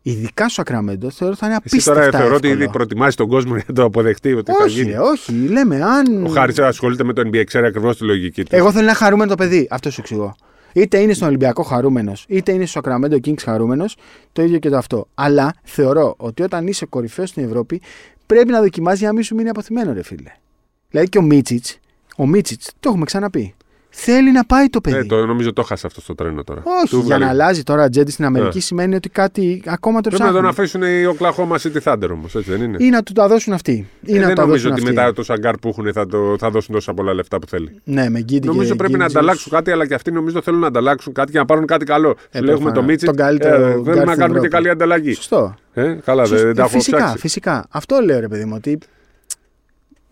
Ειδικά στο Σακραμέντο θεωρώ θα είναι απίστευτα. Εσύ τώρα θεωρώ ότι ήδη προτιμάσει τον κόσμο για να το αποδεχτεί ότι όχι, θα γίνει. Όχι, λέμε αν. Ο Χάρης ασχολείται με το NBA, ξέρει ακριβώς τη λογική του. Εγώ θέλω να χαρούμενο το παιδί, αυτό σου εξηγώ. Είτε είναι στον Ολυμπιακό χαρούμενος, είτε είναι στο Σακραμέντο Kings χαρούμενος, το ίδιο και το αυτό. Αλλά θεωρώ ότι όταν είσαι κορυφαίος στην Ευρώπη, πρέπει να δοκιμάζει για να μην σου μείνει αποθυμένο, ρε φίλε. Δηλαδή και ο Μίτσιτς Ο Μίτσιτς, το έχουμε ξαναπεί. Θέλει να πάει το παιδί. Ε, το, νομίζω το χάσε αυτό στο τρένο τώρα. Όχι, Του για βγάλε. να αλλάζει τώρα ατζέντη στην Αμερική Ε. σημαίνει ότι κάτι ακόμα το Πρέπει να ψάχνουν. τον αφήσουν οι Oklahoma City Thunder όμως, έτσι δεν είναι; Ή να του τα δώσουν αυτοί. Ή Ε, να δεν τα νομίζω δώσουν ότι αυτοί. μετά το σαγκάρ που έχουν θα, το, θα δώσουν τόσα πολλά λεφτά που θέλει. Ναι, με Γκίντι Νομίζω και πρέπει να Γκίτζους. ανταλλάξουν κάτι, αλλά και αυτοί νομίζω θέλουν να ανταλλάξουν κάτι και να πάρουν κάτι καλό. Ε, Σου λέει, έχουμε προφανώς. το Μίτσι. Τον καλύτερο guard θέλουμε να στην κάνουμε και Ευρώπη. καλή ανταλλαγή. Σωστό. Ε, καλά, δεν, δεν τα έχω φυσικά, ψάξει. φυσικά. Αυτό λέω ρε παιδί μου. Ότι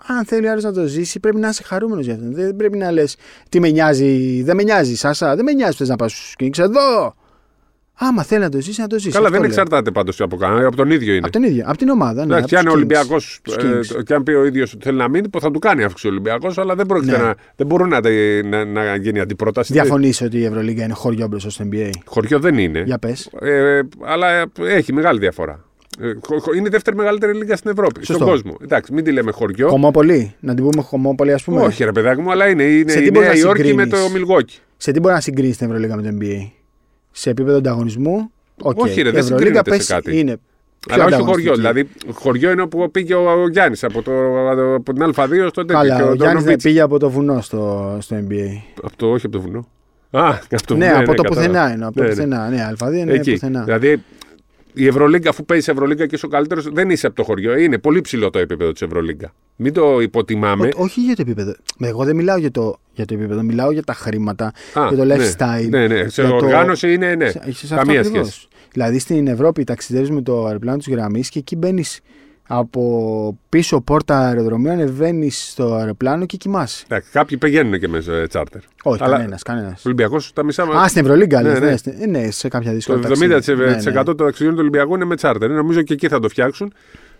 αν θέλει άλλος να το ζήσει, πρέπει να είσαι χαρούμενος για αυτό. Δεν πρέπει να λες τι με νοιάζει. Δεν με νοιάζει, Σάσα. Δεν με νοιάζει που θες να πας στους Kings εδώ. Άμα θέλει να το ζήσει, να το ζήσει. Καλά, Αυτό δεν λέω. εξαρτάται πάντως από κανένα, από τον ίδιο είναι. Από τον ίδιο, από την ομάδα. Ναι, Εντάξει, και αν από είναι τους Kings. Ολυμπιακό, Τους Kings. και αν πει ο ίδιος ότι θέλει να μείνει, θα του κάνει αύξηση ο Ολυμπιακός, αλλά δεν, πρόκειται Ναι. να, δεν μπορούν να, να, να γίνει αντιπρόταση. Διαφωνείς ότι η Ευρωλίγκα είναι χωριό μπροστά στο NBA. Χωριό δεν είναι. Για πες. Ε, αλλά έχει μεγάλη διαφορά. Ε, χω- χω- Είναι η δεύτερη μεγαλύτερη λίγα στην Ευρώπη, Σωστό. στον κόσμο. Εντάξει, μην τη λέμε χωριό. Κομμόπολη. Να την πούμε κομμόπολη, ας πούμε. Όχι, ρε παιδάκι μου, αλλά είναι, είναι Σε τι η μπορείς Νέα να Υόρκη με το συγκρίνεις; Μιλγόκι. Σε τι μπορεί να συγκρίνεις την Ευρωλίγκα με το NBA. Σε επίπεδο ανταγωνισμού; οκ. Όχι, ρε, Η δεν Ευρωλίγκα συγκρίνεται πες, σε κάτι. Είναι πιο Αλλά όχι ανταγωνιστική. χωριό. Δηλαδή, χωριό είναι όπου πήγε ο, ο Γιάννης από, το, από την Α2 στο τέτοιο. Καλά, και ο τον Γιάννη Νοβίτς. πήγε από το βουνό στο, στο NBA. Από το, όχι από το βουνό. Α, (laughs) από το ναι, βουνό, από το κατάλαβα. πουθενά εννοώ. Από το Ναι, ναι. πουθενά. Ναι, Α2 είναι Εκεί. πουθενά. Δηλαδή, η Ευρωλίγκα, αφού παίζεις Ευρωλίγκα και είσαι ο καλύτερος, δεν είσαι από το χωριό. Είναι πολύ ψηλό το επίπεδο της Ευρωλίγκα. Μην το υποτιμάμε. Ο- όχι για το επίπεδο. Εγώ δεν μιλάω για το, για το επίπεδο, μιλάω για τα χρήματα, Α, για το ναι. lifestyle. Ναι, ναι. Σε για το- οργάνωση είναι ναι. σε- σε αυτό Καμία ακριβώς. σχέση. Δηλαδή στην Ευρώπη ταξιδεύεις με το αεροπλάνο της γραμμής και εκεί μπαίνεις από πίσω πόρτα αεροδρομίου, ανεβαίνει στο αεροπλάνο και κοιμάσαι. Εντάξει, κάποιοι πηγαίνουν και μες ε, τσάρτερ. Όχι, Αλλά- κανένας. Κανένας. Ο Ολυμπιακός τα μισά Α, στην Ευρωλίγκα, Ναι, λες, ναι. ναι, στην- ε, ναι, σε κάποια Το δύσκολα 70% ταξίδια. Ναι, ναι. των ταξιδιών του Ολυμπιακού είναι με τσάρτερ. Νομίζω και εκεί θα το φτιάξουν.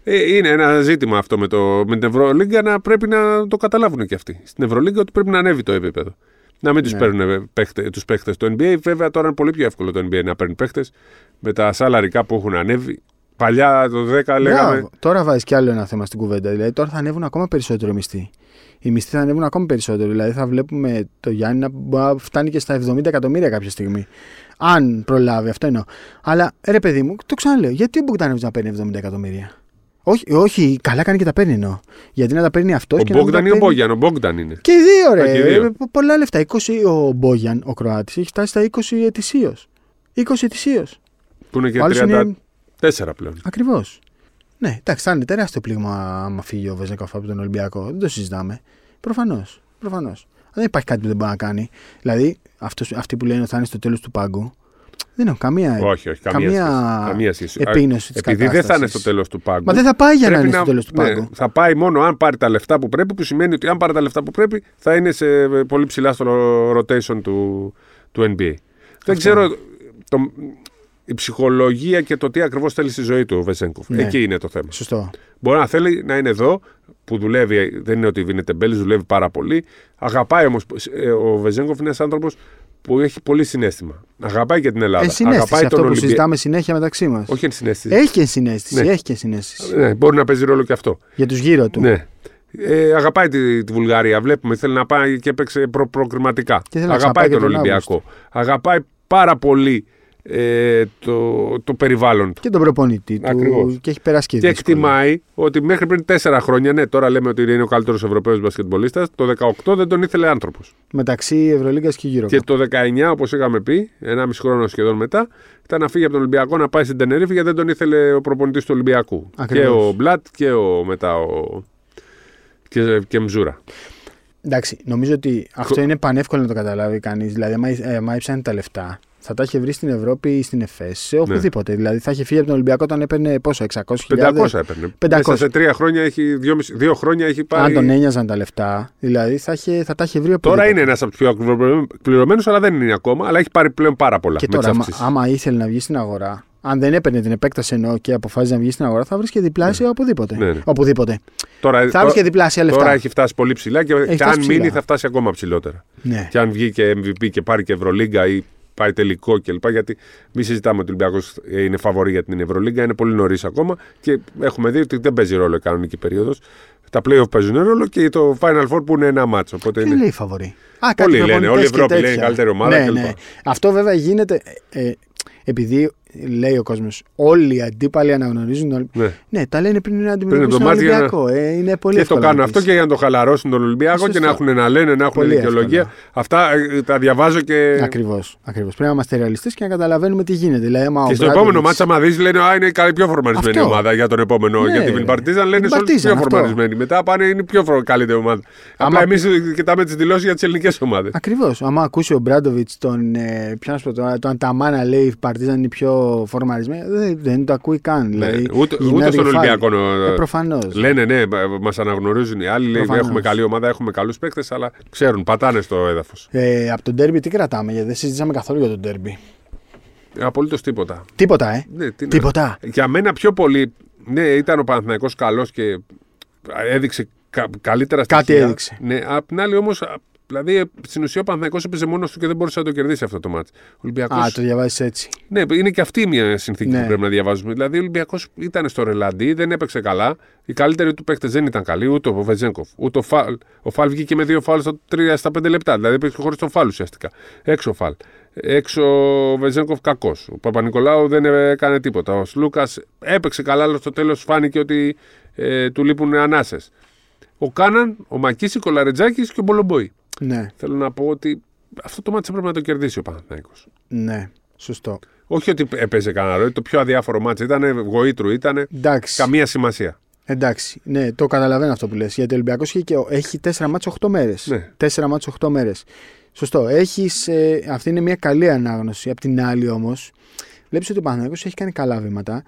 Ε, είναι ένα ζήτημα αυτό με, το, με την Ευρωλίγκα να πρέπει να το καταλάβουν και αυτοί. Στην Ευρωλίγκα ότι πρέπει να ανέβει το επίπεδο. Να μην τους Ναι. παίρνουν τους παίχτες. Το NBA βέβαια τώρα είναι πολύ πιο εύκολο το NBA να παίρνει παίχτες με τα σάλαρικα που έχουν ανέβει. Παλιά το 10 λέγαμε. Μπράβο. Τώρα βάζεις κι άλλο ένα θέμα στην κουβέντα. Δηλαδή τώρα θα ανέβουν ακόμα περισσότερο οι μισθοί. Οι μισθοί θα ανέβουν ακόμα περισσότερο. Δηλαδή θα βλέπουμε το Γιάννη να μπορεί να φτάνει και στα 70 εκατομμύρια κάποια στιγμή. Αν προλάβει, αυτό εννοώ. Αλλά ρε παιδί μου, το ξαναλέω, γιατί ο Μπογκδάνοβιτ να παίρνει 70 εκατομμύρια; Όχι, όχι, καλά κάνει και τα παίρνει εννοώ. Γιατί να τα παίρνει αυτός Ο και να μην τα Μπόγκταν ή ο παίρνει- Μπόγιαν; Ο Μπόγκταν είναι. Και οι δύο, Α, ρε. και οι δύο. Ε, πο- πολλά λεφτά. 20 ο Μπόγιαν, ο Κροάτης, έχει φτάσει στα 20 ετησίως. 20 ετησίως. Που είναι και Ο άλλος 34 είναι πλέον. Ακριβώς. Ναι, εντάξει, θα είναι τεράστιο πλήγμα άμα φύγει ο Βεζέκοφ από τον Ολυμπιακό. Δεν το συζητάμε. Προφανώς. Προφανώς. Δεν υπάρχει κάτι που δεν μπορεί να κάνει. Δηλαδή, αυτός, αυτοί που λένε ότι θα είναι στο τέλος του πάγκου, δεν έχουν καμία, όχι, όχι. Καμία, καμία σχέση. Καμία σχέση. επίγνωση της Επειδή δεν θα είναι στο τέλος του πάγκου. Μα δεν θα πάει για να πρέπει είναι στο τέλος του ναι, πάγκου. θα πάει μόνο αν πάρει τα λεφτά που πρέπει, που σημαίνει ότι αν πάρει τα λεφτά που πρέπει, θα είναι σε πολύ ψηλά στο rotation του, του NBA. Δεν ξέρω. Το, η ψυχολογία και το τι ακριβώς θέλει στη ζωή του ο Βεσέγκοφ. Ναι. Εκεί είναι το θέμα. Σωστό. Μπορεί να θέλει να είναι εδώ, που δουλεύει, δεν είναι ότι είναι τεμπέλης, δουλεύει πάρα πολύ. Αγαπάει όμως. Ο Βεζέγκοφ είναι ένας άνθρωπος που έχει πολύ συνέστημα. Αγαπάει και την Ελλάδα. Ενσυναίσθηση Αγαπάει αυτό τον που Ολυμπιακό. συζητάμε συνέχεια μεταξύ μας. Όχι ενσυναίσθηση. Έχει και συνέστηση. Ναι. Έχει και συνέστηση. Ναι, μπορεί να παίζει ρόλο και αυτό. Για τους γύρω του. Ναι. Ε, αγαπάει τη, τη Βουλγαρία. Βλέπουμε, θέλει να πάει και έπαιξε προ, προκριματικά. Και θέλει να Αγαπάει ξαναπάει και τον τον Ολυμπιακό. Αγαπάει πάρα πολύ ε, το, το περιβάλλον του. Και τον προπονητή του. Ακριβώς. Και έχει περάσει και, Και δύσκολα. εκτιμάει ότι μέχρι πριν τέσσερα χρόνια, ναι, τώρα λέμε ότι είναι ο καλύτερος Ευρωπαίος μπασκετμπολίστας, το 18 δεν τον ήθελε άνθρωπος. Μεταξύ Ευρωλίγκας και γύρω. Και το 19, όπως είχαμε πει, 1,5 χρόνο σχεδόν μετά, ήταν να φύγει από τον Ολυμπιακό να πάει στην Τενερίφη γιατί δεν τον ήθελε ο προπονητής του Ολυμπιακού. Ακριβώς. Και ο Μπλατ και ο μετά ο. και, και Μζούρα. Εντάξει, νομίζω ότι αυτό είναι πανεύκολο να το καταλάβει κανείς. Δηλαδή, άμα, ε, άμα έψανε τα λεφτά, θα τα είχε βρει στην Ευρώπη ή στην ΕΦΕΣ, σε Ναι. οπουδήποτε. Δηλαδή, θα είχε φύγει από τον Ολυμπιακό όταν έπαιρνε πόσο, 600.000. 500 έπαιρνε. 500. Μέσα σε τρία χρόνια έχει, δυόμισι- δύο χρόνια έχει πάρει. Αν τον ένοιαζαν τα λεφτά, δηλαδή θα, είχε, θα τα είχε βρει Τώρα οπουδήποτε. είναι ένας από τους πιο ακριβοπληρωμένου, αλλά δεν είναι ακόμα. Αλλά έχει πάρει πλέον πάρα πολλά. Και με τώρα, τις άμα, αυξήσεις. άμα ήθελε να βγει στην αγορά, αν δεν έπαιρνε την επέκταση εννοώ και αποφάσιζε να βγει στην αγορά, θα βρει και διπλάσια οπουδήποτε. Ναι, ναι. οπουδήποτε. Τώρα, Θα βρει και διπλάσια λεφτά. τώρα έχει φτάσει πολύ ψηλά και, και φτάσει αν ψηλά. μείνει θα φτάσει ακόμα ψηλότερα. Ναι. Και αν βγει και MVP και πάρει και Ευρωλίγκα ή πάει τελικό κλπ. Γιατί μη συζητάμε ότι ο Ολυμπιακός είναι φαβορή για την Ευρωλίγκα, είναι πολύ νωρίς ακόμα και έχουμε δει ότι δεν παίζει ρόλο η κανονική περίοδος. Τα playoff παίζουν ρόλο και το Final Four που είναι ένα μάτσο. Οπότε Τι είναι... λέει φαβορή. Α, κάτι Πολλοί λένε, προπονητές όλη η και Ευρώπη τέτοια. λέει καλύτερη ομάδα ναι, κλπ. ναι. Αυτό βέβαια γίνεται ε, ε, επειδή λέει ο κόσμος. Όλοι οι αντίπαλοι αναγνωρίζουν. Όλοι... Ναι. Ναι, τα λένε πριν να το αντιμετωπίσουν τον μάτι για να- Ολυμπιακό. Ε, είναι πολύ Και το εύκολο να κάνουν πεις. αυτό και για να το χαλαρώσουν τον Ολυμπιακό Σωστό. και να έχουν να λένε, να έχουν Πολύ δικαιολογία. εύκολα. Αυτά ε, τα διαβάζω και. Ακριβώς. Ακριβώς. Πρέπει να είμαστε ρεαλιστές και να καταλαβαίνουμε τι γίνεται. Δηλαδή, άμα Και ο στο Μπράντοβιτς- επόμενο μάτσα, άμα δεις, λένε Α, είναι η καλή- πιο φορμαρισμένη Αυτό. ομάδα για τον επόμενο. Ναι, για την ρε. Παρτίζαν λένε Την σε όλους πιο Partizan, αυτό. φορμαρισμένη. Μετά πάνε είναι η πιο φρο- καλύτερη ομάδα. Άμα- Απλά εμείς κοιτάμε τις δηλώσεις για τις ελληνικές ομάδες. Ακριβώς. Άμα ακούσει ο Μπράντοβιτς τον. Ε, ποιος να σου πω τώρα, τον Ανταμά να λέει η Παρτίζαν είναι πιο φορμαρισμένη, δεν, δεν το ακούει καν. Δηλαδή, Ναι, ούτε, γυρνάει ούτε το στον κεφάλι. Ολυμπιακό. Ε, Προφανώς. Λένε ναι, μα αναγνωρίζουν οι άλλοι. Λέει, Προφανώς. έχουμε καλή ομάδα, έχουμε καλούς παίκτες, αλλά ξέρουν, πατάνε στο έδαφος. Ε, από τον Ντέρμπι τι κρατάμε, γιατί δεν συζητήσαμε καθόλου για τον Ντέρμπι. Απολύτως τίποτα. Τίποτα, ε; Ναι, τι να- Τίποτα. Για μένα πιο πολύ. Ναι, ήταν ο Παναθηναϊκός καλός και έδειξε κα- καλύτερα Κάτι στοιχεία. έδειξε. Ναι, απ' την άλλη όμως. Δηλαδή, στην ουσία ο Παναθηναϊκός έπαιζε μόνος του και δεν μπορούσε να το κερδίσει αυτό το μάτι. Ο Ολυμπιακός, Α, το διαβάζεις έτσι. Ναι, είναι και αυτή μια συνθήκη Ναι. που πρέπει να διαβάζουμε. Δηλαδή, ο Ολυμπιακός ήταν στο ρελαντί, δεν έπαιξε καλά. Οι καλύτεροι του παίκτες δεν ήταν καλοί, ούτε ο Βεζέγκοφ. Ούτε ο Φαλ. Ο Φαλ βγήκε με δύο φάλ στα, τρία, στα πέντε λεπτά. Δηλαδή, έπαιξε χωρίς τον Φαλ ουσιαστικά. Έξω ο Φαλ. Έξω ο Βεζέγκοφ κακός. Ο Παπα-Νικολάου δεν έκανε τίποτα. Ο Λούκας έπαιξε καλά, αλλά στο τέλος φάνηκε ότι ε, του λείπουν ανάσες. Ο Κάναν, ο Μακίση, ο Λαρετζάκης και ο Μπολομπόη. Ναι, Θέλω να πω ότι αυτό το μάτι έπρεπε να το κερδίσει ο Παναθηναϊκός. ναι. Σωστό. Όχι ότι έπαιζε κανένα ρόλο, το πιο αδιάφορο μάτσο ήταν γοήτρου, ήταν Εντάξει. καμία σημασία. Εντάξει. Ναι, το καταλαβαίνω αυτό που λες. Γιατί ο Ολυμπιακός έχει, και- έχει 4 μάτς 8 μέρες. Ναι. 4 μάτς 8 μέρες. Σωστό. Έχεις, ε, αυτή είναι μια καλή ανάγνωση. Απ' την άλλη όμως, βλέπεις ότι ο Παναθηναϊκός έχει κάνει καλά βήματα.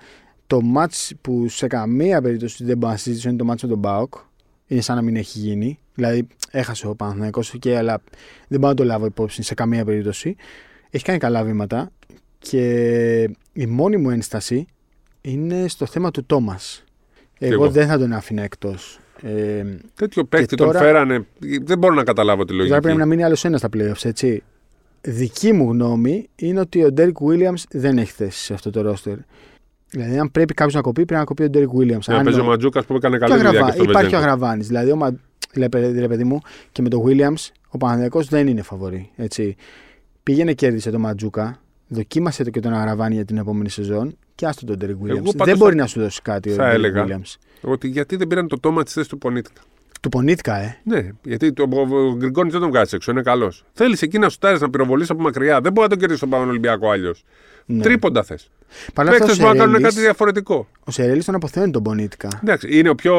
Το μάτς που σε καμία περίπτωση δεν μπορεί να συζητήσω είναι το μάτς με τον Μπάουκ. Είναι σαν να μην έχει γίνει. Δηλαδή, έχασε ο Παναθηναϊκός και αλλά δεν μπορώ να το λάβω υπόψη σε καμία περίπτωση. Έχει κάνει καλά βήματα και η μόνη μου ένσταση είναι στο θέμα του Τόμας. Εγώ, εγώ. δεν θα τον άφηνα εκτός. Ε, Τέτοιο παίκτη τώρα- τον φέρανε. Δεν μπορώ να καταλάβω τη λογική. Τώρα πρέπει να μείνει άλλος ένας στα playoffs, έτσι. Δική μου γνώμη είναι ότι ο Ντέρικ Williams δεν έχει θέση σε αυτό το roster. Δηλαδή, αν πρέπει κάποιος να κοπεί, πρέπει να κοπεί ο Ντέρικ Williams. Να Αν παίζει ο ο- Ματζούκα που έκανε και ο καλή δουλειά Αγραβά- και στο Υπάρχει ο Βεζένκο. Αγραβάνης. Δηλαδή, ο Μα... ρε, παιδί- ρε παιδί μου, και με τον Williams, ο Παναθηναϊκός δεν είναι φαβορί. Έτσι. Πήγαινε, κέρδισε τον Ματζούκα, δοκίμασε το και τον Αγραβάνη για την επόμενη σεζόν και άστο τον Ντέρικ Williams. πάντως Δεν θα- μπορεί να σου δώσει κάτι ο θα Ντέρικ έλεγα. Williams. Ότι γιατί δεν πήραν το τόμα της θέση του Πονίτικα. Του πονήθηκα, ε. Ναι, γιατί το, ο, ο Γκριγκόνης δεν τον βγάζει έξω, είναι καλός. Θέλεις εκεί να σου τάρεις να πυροβολείς από μακριά. Δεν μπορεί να τον κερδίσει τον Παγόν Ολυμπιακό αλλιώ. Ναι. Τρίποντα θες. Παρ' όλα αυτά, Παίκτε ο μπορούν να κάνουν Σερέλης- κάτι διαφορετικό. Ο Σερέλης τον αποθεώνει τον πονήθηκα. Εντάξει, είναι ο πιο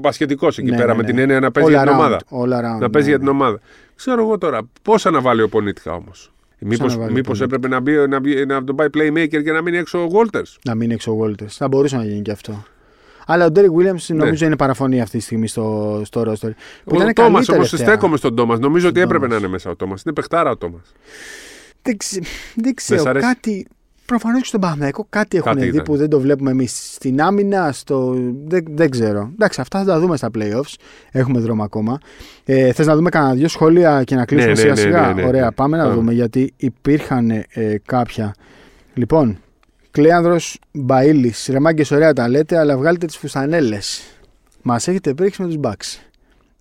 μπασχετικό εκεί Ναι, πέρα ναι, με ναι. την έννοια να παίζει All για την around, ομάδα. all around, να παίζει ναι, για την ναι. ομάδα. Ξέρω εγώ τώρα πώς αναβάλει ο Πονίτικα όμως; Μήπω να βάλει ο μήπως Πονίτικα; έπρεπε να, μπει, να, μπει, να τον πάει playmaker και να μείνει έξω ο Walters; Να μην είναι έξω ο Walters. Θα μπορούσε να γίνει και αυτό. Αλλά ο Ντέρικ Williams νομίζω είναι παραφωνή αυτή τη στιγμή στο, στο roster. Που Ο ήταν Τόμα καλή όμως, τελευταία. στέκομαι στον Τόμα. Νομίζω ότι Στον έπρεπε Thomas. να είναι μέσα ο Τόμα. Είναι παιχτάρα ο Τόμα. Δεν, ξε... δεν σ' ξέρω. αρέσει; Κάτι. Προφανώς και στον Παναθηναϊκό κάτι έχουν Κάτι δει ήταν. που δεν το βλέπουμε εμείς. Στην άμυνα, στο. Δεν, δεν ξέρω. Εντάξει, αυτά θα τα δούμε στα playoffs. Έχουμε δρόμο ακόμα. Ε, Θες να δούμε κανένα δύο σχόλια και να κλείσουμε ναι, σιγά ναι, σιγά; ναι, ναι, ναι. Ωραία, πάμε να Πάμε. δούμε γιατί υπήρχαν ε, κάποια. Λοιπόν, Κλέανδρος Μπαίλη. Ρεμάγκε, ωραία τα λέτε, αλλά βγάλετε τις φουστανέλε. Μας έχετε πρίξει με τους Bucks.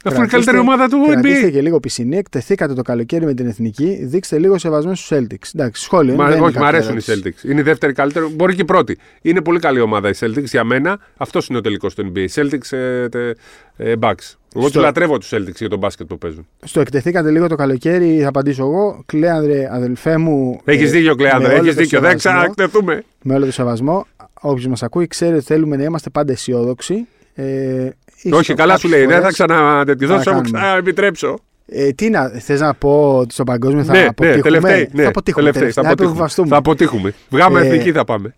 Αφού είναι η Κρατήστε- καλύτερη ομάδα του Κρατήστε NBA. και λίγο πισινή, εκτεθήκατε το καλοκαίρι με την εθνική, δείξτε λίγο σεβασμό στους Celtics. Εντάξει, σχόλιο. Μα, δεν είναι όχι, μ' κάποια αρέσουν οι ερώτηση. Celtics. Είναι η δεύτερη καλύτερη. Μπορεί και η πρώτη. Είναι πολύ καλή ομάδα οι Celtics για μένα. Αυτός είναι ο τελικός του NBA. Celtics ε, τε, ε, Bucks. Εγώ Στο- του λατρεύω τους Celtics για τον μπάσκετ που παίζουν. Στο εκτεθήκατε λίγο το καλοκαίρι, θα απαντήσω εγώ. Κλέανδρε, αδελφέ μου. Έχεις ε, δίκιο, Κλέανδρε. με όλο Έχεις το δίκιο. Δεν σεβασμό- ξανακτεθούμε. Με όλο το σεβασμό, όποιος μας ακούει, ξέρει ότι θέλουμε να είμαστε πάντα αισιόδοξοι. Ε, ίσως Όχι, καλά σου κάποιες λέει. Δεν θα φορές- ξανατετηθώ. θα Θα μου κάνουμε. ξαναεπιτρέψω. Ε, τι να, θες να πω ότι στο παγκόσμιο θα Ναι, ναι, αποτύχουμε; τελευταίοι. Ναι, θα αποτύχουμε. τελευταίοι, τελευταία, θα θα αποτύχουμε. επιβαστούμε. Θα αποτύχουμε. Βγάμε Ε, εθνική θα πάμε.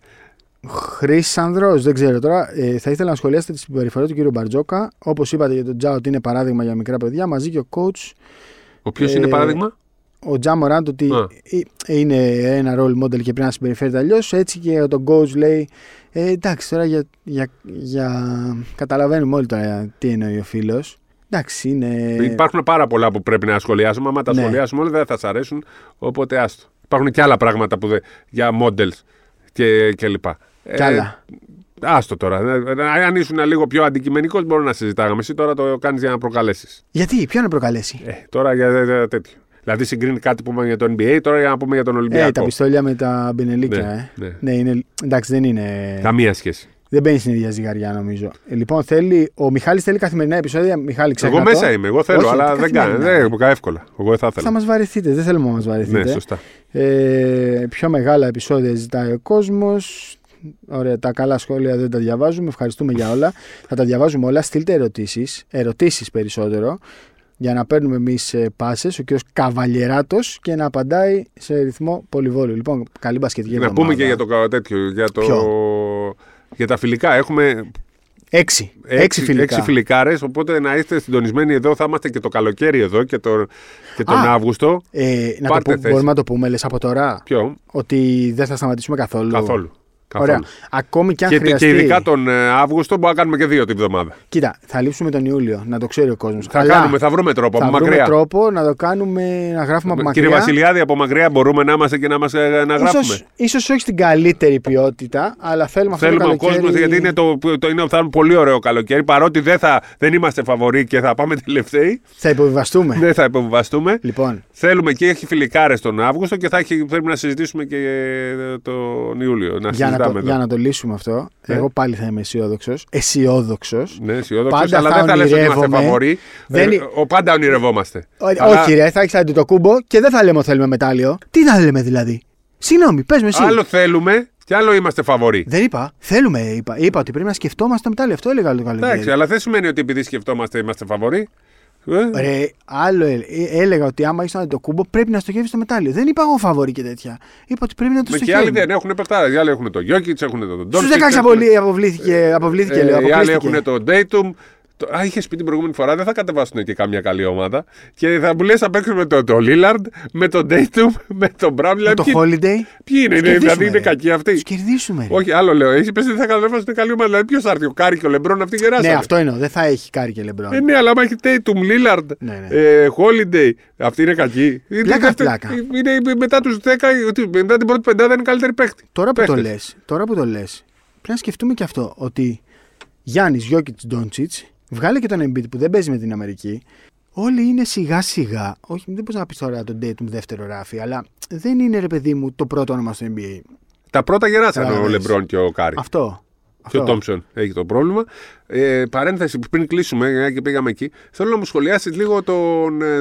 Χρήσανδρο, δεν ξέρω τώρα. Ε, θα ήθελα να σχολιάσετε τη συμπεριφορά του κ. Μπαρτζόκα. Όπως είπατε για τον Τζάο ότι είναι παράδειγμα για μικρά παιδιά, μαζί και ο coach Ο ποιος ε, είναι παράδειγμα; Ο Τζα Μοράντ ότι Α. ε, είναι ένα role model και πρέπει να συμπεριφέρεται αλλιώς. Έτσι και τον coach λέει ε, εντάξει τώρα για, για, για... καταλαβαίνουμε όλοι τώρα τι εννοεί ο φίλος. Εντάξει, είναι. Υπάρχουν πάρα πολλά που πρέπει να σχολιάσουμε. Άμα τα Ναι. σχολιάσουμε όλα δεν θα σα αρέσουν. Οπότε άστο. Υπάρχουν και άλλα πράγματα που δεν, για models και, και λοιπά. Κι άλλα. Ε, άστο τώρα. Ε, Αν ήσουν λίγο πιο αντικειμενικός, μπορούμε να συζητάγαμε. Εσύ τώρα το κάνεις για να προκαλέσεις. Γιατί, ποιο να προκαλέσει; Ε, τώρα για, για τέτοιο. Δηλαδή συγκρίνει κάτι που είπαμε για το NBA, τώρα για να πούμε για τον Ολυμπιακό. Ε, τα πιστόλια με τα μπενελίκια, Ναι, ε. ναι. Ναι, είναι, εντάξει, δεν είναι. Καμία σχέση. Δεν μπαίνει στην ίδια ζυγαριά, νομίζω. Ε, λοιπόν, θέλει, ο Μιχάλης θέλει καθημερινά επεισόδια. Μιχάλη, ξέχατο. Εγώ μέσα είμαι, εγώ θέλω, Όχι, αλλά τι δεν κάνω. καθημερινά. Δεν, εύκολα. Εγώ δεν θα Θα ήθελα. μας βαρεθείτε, δεν θέλουμε να μας βαρεθείτε. Ναι, σωστά. Ε, πιο μεγάλα επεισόδια ζητάει ο κόσμος. Ωραία, τα καλά σχόλια δεν τα διαβάζουμε. Ευχαριστούμε για όλα. Θα τα διαβάζουμε όλα. Στείλτε ερωτήσεις. Ερωτήσεις περισσότερο. Για να παίρνουμε εμείς πάσες. Ο κ. Καβαλιεράτος και να απαντάει σε ρυθμό πολυβόλου. Λοιπόν, καλή μπασκετική Να εβδομάδα. πούμε και για το κα- τέτοιο. Για, το... Ποιο; για τα φιλικά. Έχουμε Έξι. Έξι, έξι, φιλικά. έξι φιλικάρες, οπότε να είστε συντονισμένοι εδώ. Θα είμαστε και το καλοκαίρι εδώ και, το, και τον Α. Αύγουστο. Ε, να το Πάρτε πούμε, θέση. μπορούμε να το πούμε λες από τώρα; Ποιο; Ότι δεν θα σταματήσουμε καθόλου. Καθόλου. Ωραία. Καθόλου. Ακόμη και αν Και, χρειαστεί. και ειδικά τον ε, Αύγουστο μπορούμε να κάνουμε και δύο την εβδομάδα. Κοίτα, θα λείψουμε τον Ιούλιο, να το ξέρει ο κόσμος. Θα, κάνουμε, θα βρούμε τρόπο θα από βρούμε μακριά. τρόπο να το κάνουμε, να γράφουμε από μακριά. Κύριε Βασιλιάδη, από μακριά μπορούμε να είμαστε και να, μας, ε, να γράφουμε. Ίσως, ίσως όχι στην καλύτερη ποιότητα, αλλά θέλουμε αυτό Θέλουμε το ο καλοκαίρι... κόσμος γιατί είναι το, το, είναι, θα είναι πολύ ωραίο καλοκαίρι. Παρότι δεν, θα, δεν είμαστε φαβοροί και θα πάμε τελευταίοι, Θα υποβιβαστούμε. δεν θα υποβιβαστούμε. λοιπόν, Θέλουμε και έχει φιλικάρες τον Αύγουστο και θα έχει, πρέπει να συζητήσουμε και ε, τον Ιούλιο. Να για να, συζητάμε το, εδώ. για να το λύσουμε αυτό, Ναι. εγώ πάλι θα είμαι αισιόδοξος. Αισιόδοξος. Ναι, αισιόδοξος, Πάντα αλλά θα δεν θα λες ότι είμαστε ονειρεύομαι. φαβοροί. Δεν Ε, είναι- ο, πάντα ονειρευόμαστε. Όχι, Αλλά ρε, θα έχεις το κούμπο και δεν θα λέμε ότι θέλουμε μετάλλιο. Τι θα λέμε δηλαδή; Συγγνώμη, πες με εσύ. Άλλο θέλουμε και άλλο είμαστε φαβοροί. Δεν είπα. Θέλουμε, είπα. Είπα ότι πρέπει να σκεφτόμαστε το μετάλλιο. Αυτό έλεγα το καλοκαίρι. Εντάξει, αλλά δεν σημαίνει ότι επειδή σκεφτόμαστε είμαστε φαβοροί. Ε, Ρε, άλλο ε, ε, έλεγα ότι άμα είσαι το κούμπο πρέπει να στοχεύεις το μετάλλιο. Δεν είπα εγώ φαβορή και τέτοια. Είπα ότι πρέπει να το με και στοχεύει. άλλοι δεν έχουν παιχτάρα. Οι άλλοι έχουν τον Γιώκητ, έχουν τον Στους Ντόντσιτ. 16 απολύ- αποβλήθηκε, αποβλήθηκε, λέω. Ε, οι άλλοι αποκλείστηκε. έχουν τον Daytum. Το- Α, είχες πει την προηγούμενη φορά, δεν θα κατεβάσουν και καμιά καλή ομάδα. Και θα μου λες να παίξουμε με τον το Lillard, με τον Tatum, με τον Brown. Με Δηλαδή, το ποιοι, Holiday. ποιοι είναι, Τους είναι, δηλαδή κερδίσουμε, είναι ρε. κακοί αυτοί; Τους κερδίσουμε. ρε. Όχι, άλλο λέω. Εσύ πες ότι θα κατεβάσουν καλή ομάδα. Δηλαδή, ποιος θα έρθει, ο Κάρι και ο Λεμπρόν, αυτοί γεράσανε. Ναι, αυτό εννοώ. Δεν θα έχει Κάρι και Λεμπρόν. Ε, ναι, αλλά άμα έχει Tatum, Lillard, Ναι, ναι. ε, Holiday, αυτοί είναι κακοί. Είναι, Πλάκα, δεύτερη- πλάκα. είναι μετά τους 10, ότι μετά την πρώτη πεντάδα είναι καλύτεροι παίκτες. Τώρα που το Παίχτες. λες, τώρα που το λες, πρέπει να σκεφτούμε και αυτό. Ότι Γιάννης Γιόκιτς Ντόντσιτς, βγάλε και τον Embiid που δεν παίζει με την Αμερική. Όλοι είναι σιγά σιγά. Όχι, δεν μπορείς να πεις τώρα τον Tatum δεύτερο ράφι, αλλά δεν είναι ρε παιδί μου το πρώτο όνομα στο NBA. Τα πρώτα γεράσανε ο Κατάλαβες. Λεμπρόν και ο Κάρι. Αυτό. Και ο Αυτό. Τόμψον έχει το πρόβλημα. Ε, παρένθεση, πριν κλείσουμε, μια και πήγαμε εκεί, θέλω να μου σχολιάσεις λίγο τον. Ε,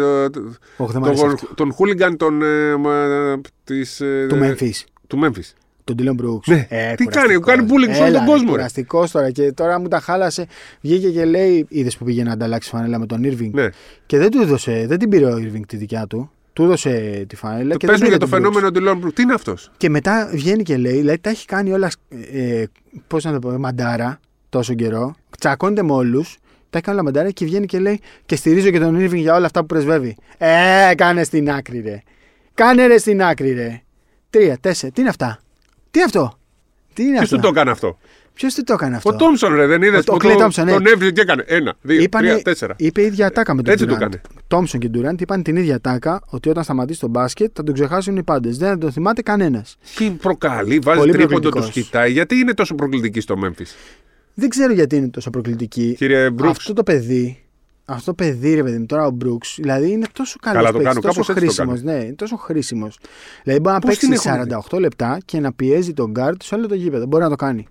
Όχι, δεν μ' αρέσει τον, αυτό. τον χούλιγκαν τον, ε, μα- της, ε, Του Memphis. Του Memphis. Τον Dylan Brooks. Ναι. Τι κάνει, κάνει bullying σε όλο τον κόσμο, ρε. Κουραστικός τώρα και τώρα μου τα χάλασε. Βγήκε και λέει: Είδες που πήγε να ανταλλάξει φανέλα με τον Irving; Ναι. Και δεν του έδωσε, δεν την πήρε ο Irving τη δικιά του. Του έδωσε τη φανέλα. Το και δεν παίζουμε πήρε για το τον Brooks. φαινόμενο του Λόν Τι είναι αυτός; Και μετά βγαίνει και λέει, δηλαδή τα έχει κάνει όλα, ε, πώς να το πω, μαντάρα τόσο καιρό. Τσακώνεται με όλους. Τα έχει κάνει όλα μαντάρα και βγαίνει και λέει και στηρίζω και τον Irving για όλα αυτά που πρεσβεύει. Ε, κάνε στην άκρη, ρε. Κάνε ρε στην άκρη, ρε. Τρία, τέσσερα. Τι είναι αυτά; Τι είναι αυτό; Τι είναι Ποιος αυτό; του το έκανε αυτό; Ποιος του το έκανε αυτό; Ο Τόμψον, ρε, δεν είδες Ο- ο που Clay το- Thompson, ναι. τον έβριζε και έκανε. Ένα, δύο, Είπανε- τρία, τέσσερα. Είπε η ίδια τάκα με τον Έτσι το Durant. έκανε. Τόμψον και Ντουράντ είπαν την ίδια τάκα ότι όταν σταματήσει το μπάσκετ θα τον ξεχάσουν οι πάντες. Δεν θα τον θυμάται κανένας. Τι προκαλεί, βάζει Πολύ τρίποντο, του προκλητικός. κοιτάει. Γιατί είναι τόσο προκλητική στο Memphis; Δεν ξέρω γιατί είναι τόσο προκλητική. Κύριε Μπρούξ, Αυτό το παιδί, αυτό το παιδί, ρε παιδί μου, τώρα ο Μπρούξ, δηλαδή είναι τόσο καλός Καλά το παίκτης, κάνω, τόσο κάπως έτσι το χρήσιμος. Ναι, είναι τόσο χρήσιμος. Δηλαδή μπορεί να Πώς την παίξει έχουν 48 λεπτά και να πιέζει τον γκάρτ σε όλο το γήπεδο. Μπορεί να το κάνει.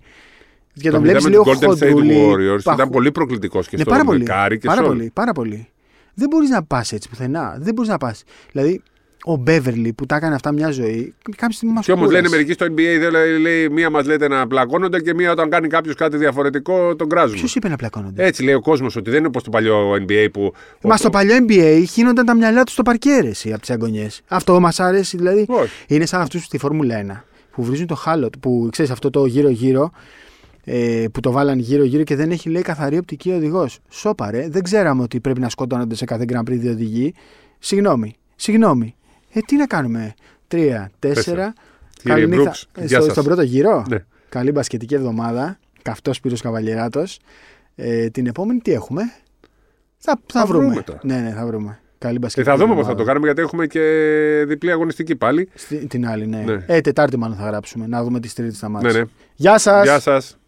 Και τον το βλέπει βλέπουμε λίγο του Golden State χοντρούλι. Warriors. παχου- Ήταν πολύ προκλητικός και ναι, στο πάρα πολύ. Κάρι και πάρα σε όλα. πολύ, πάρα πολύ. Δεν μπορείς να πας έτσι πουθενά. Δεν μπορείς να πας. Δηλαδή, ο Μπέβερλι που τα έκανε αυτά μια ζωή, κάποια στιγμή μας Και όμως λένε μερικοί στο NBA, δεν λέει, λέει, μία μας λέτε να πλακώνονται και μία όταν κάνει κάποιος κάτι διαφορετικό τον κράζουμε. Ποιος είπε να πλακώνονται; Έτσι λέει ο κόσμος ότι δεν είναι όπως το παλιό NBA που. Μα στο παλιό NBA χύνονταν τα μυαλά τους στο παρκέρεση από τις αγωνιές. Αυτό μας αρέσει, δηλαδή. Όχι. Είναι σαν αυτούς στη Φόρμουλα 1 που βρίζουν το χάλο του, που ξέρεις αυτό το γύρω-γύρω. Ε, που το βάλαν γύρω-γύρω και δεν έχει λέει καθαρή οπτική οδηγός. Σόπαρε, δεν ξέραμε ότι πρέπει να σκότωνονται σε κάθε Grand Prix δύο οδηγοί. Συγγνώμη, συγγνώμη. Ε, τι να κάνουμε; Τρία, τέσσερα. Τέσσερα. Κύριε Καλή νύχτα. Μπρούξ, Ε, γεια στο, σας. στον πρώτο γύρο. Ναι. Καλή μπασκετική εβδομάδα. Καυτός Πύρος Καβαλιεράτος. Ε, την επόμενη τι έχουμε; Θα, θα, Θα βρούμε. βρούμε τώρα. Ναι, ναι, θα βρούμε. Καλή Και μπασκετική θα δούμε πώς εβδομάδα. θα το κάνουμε γιατί έχουμε και διπλή αγωνιστική πάλι. Στη- την άλλη, ναι. Ναι. Ε, Τετάρτη μάλλον θα γράψουμε. Να δούμε τις Τρίτη στα μάτια. Ναι, ναι. Γεια σας. Γεια σας.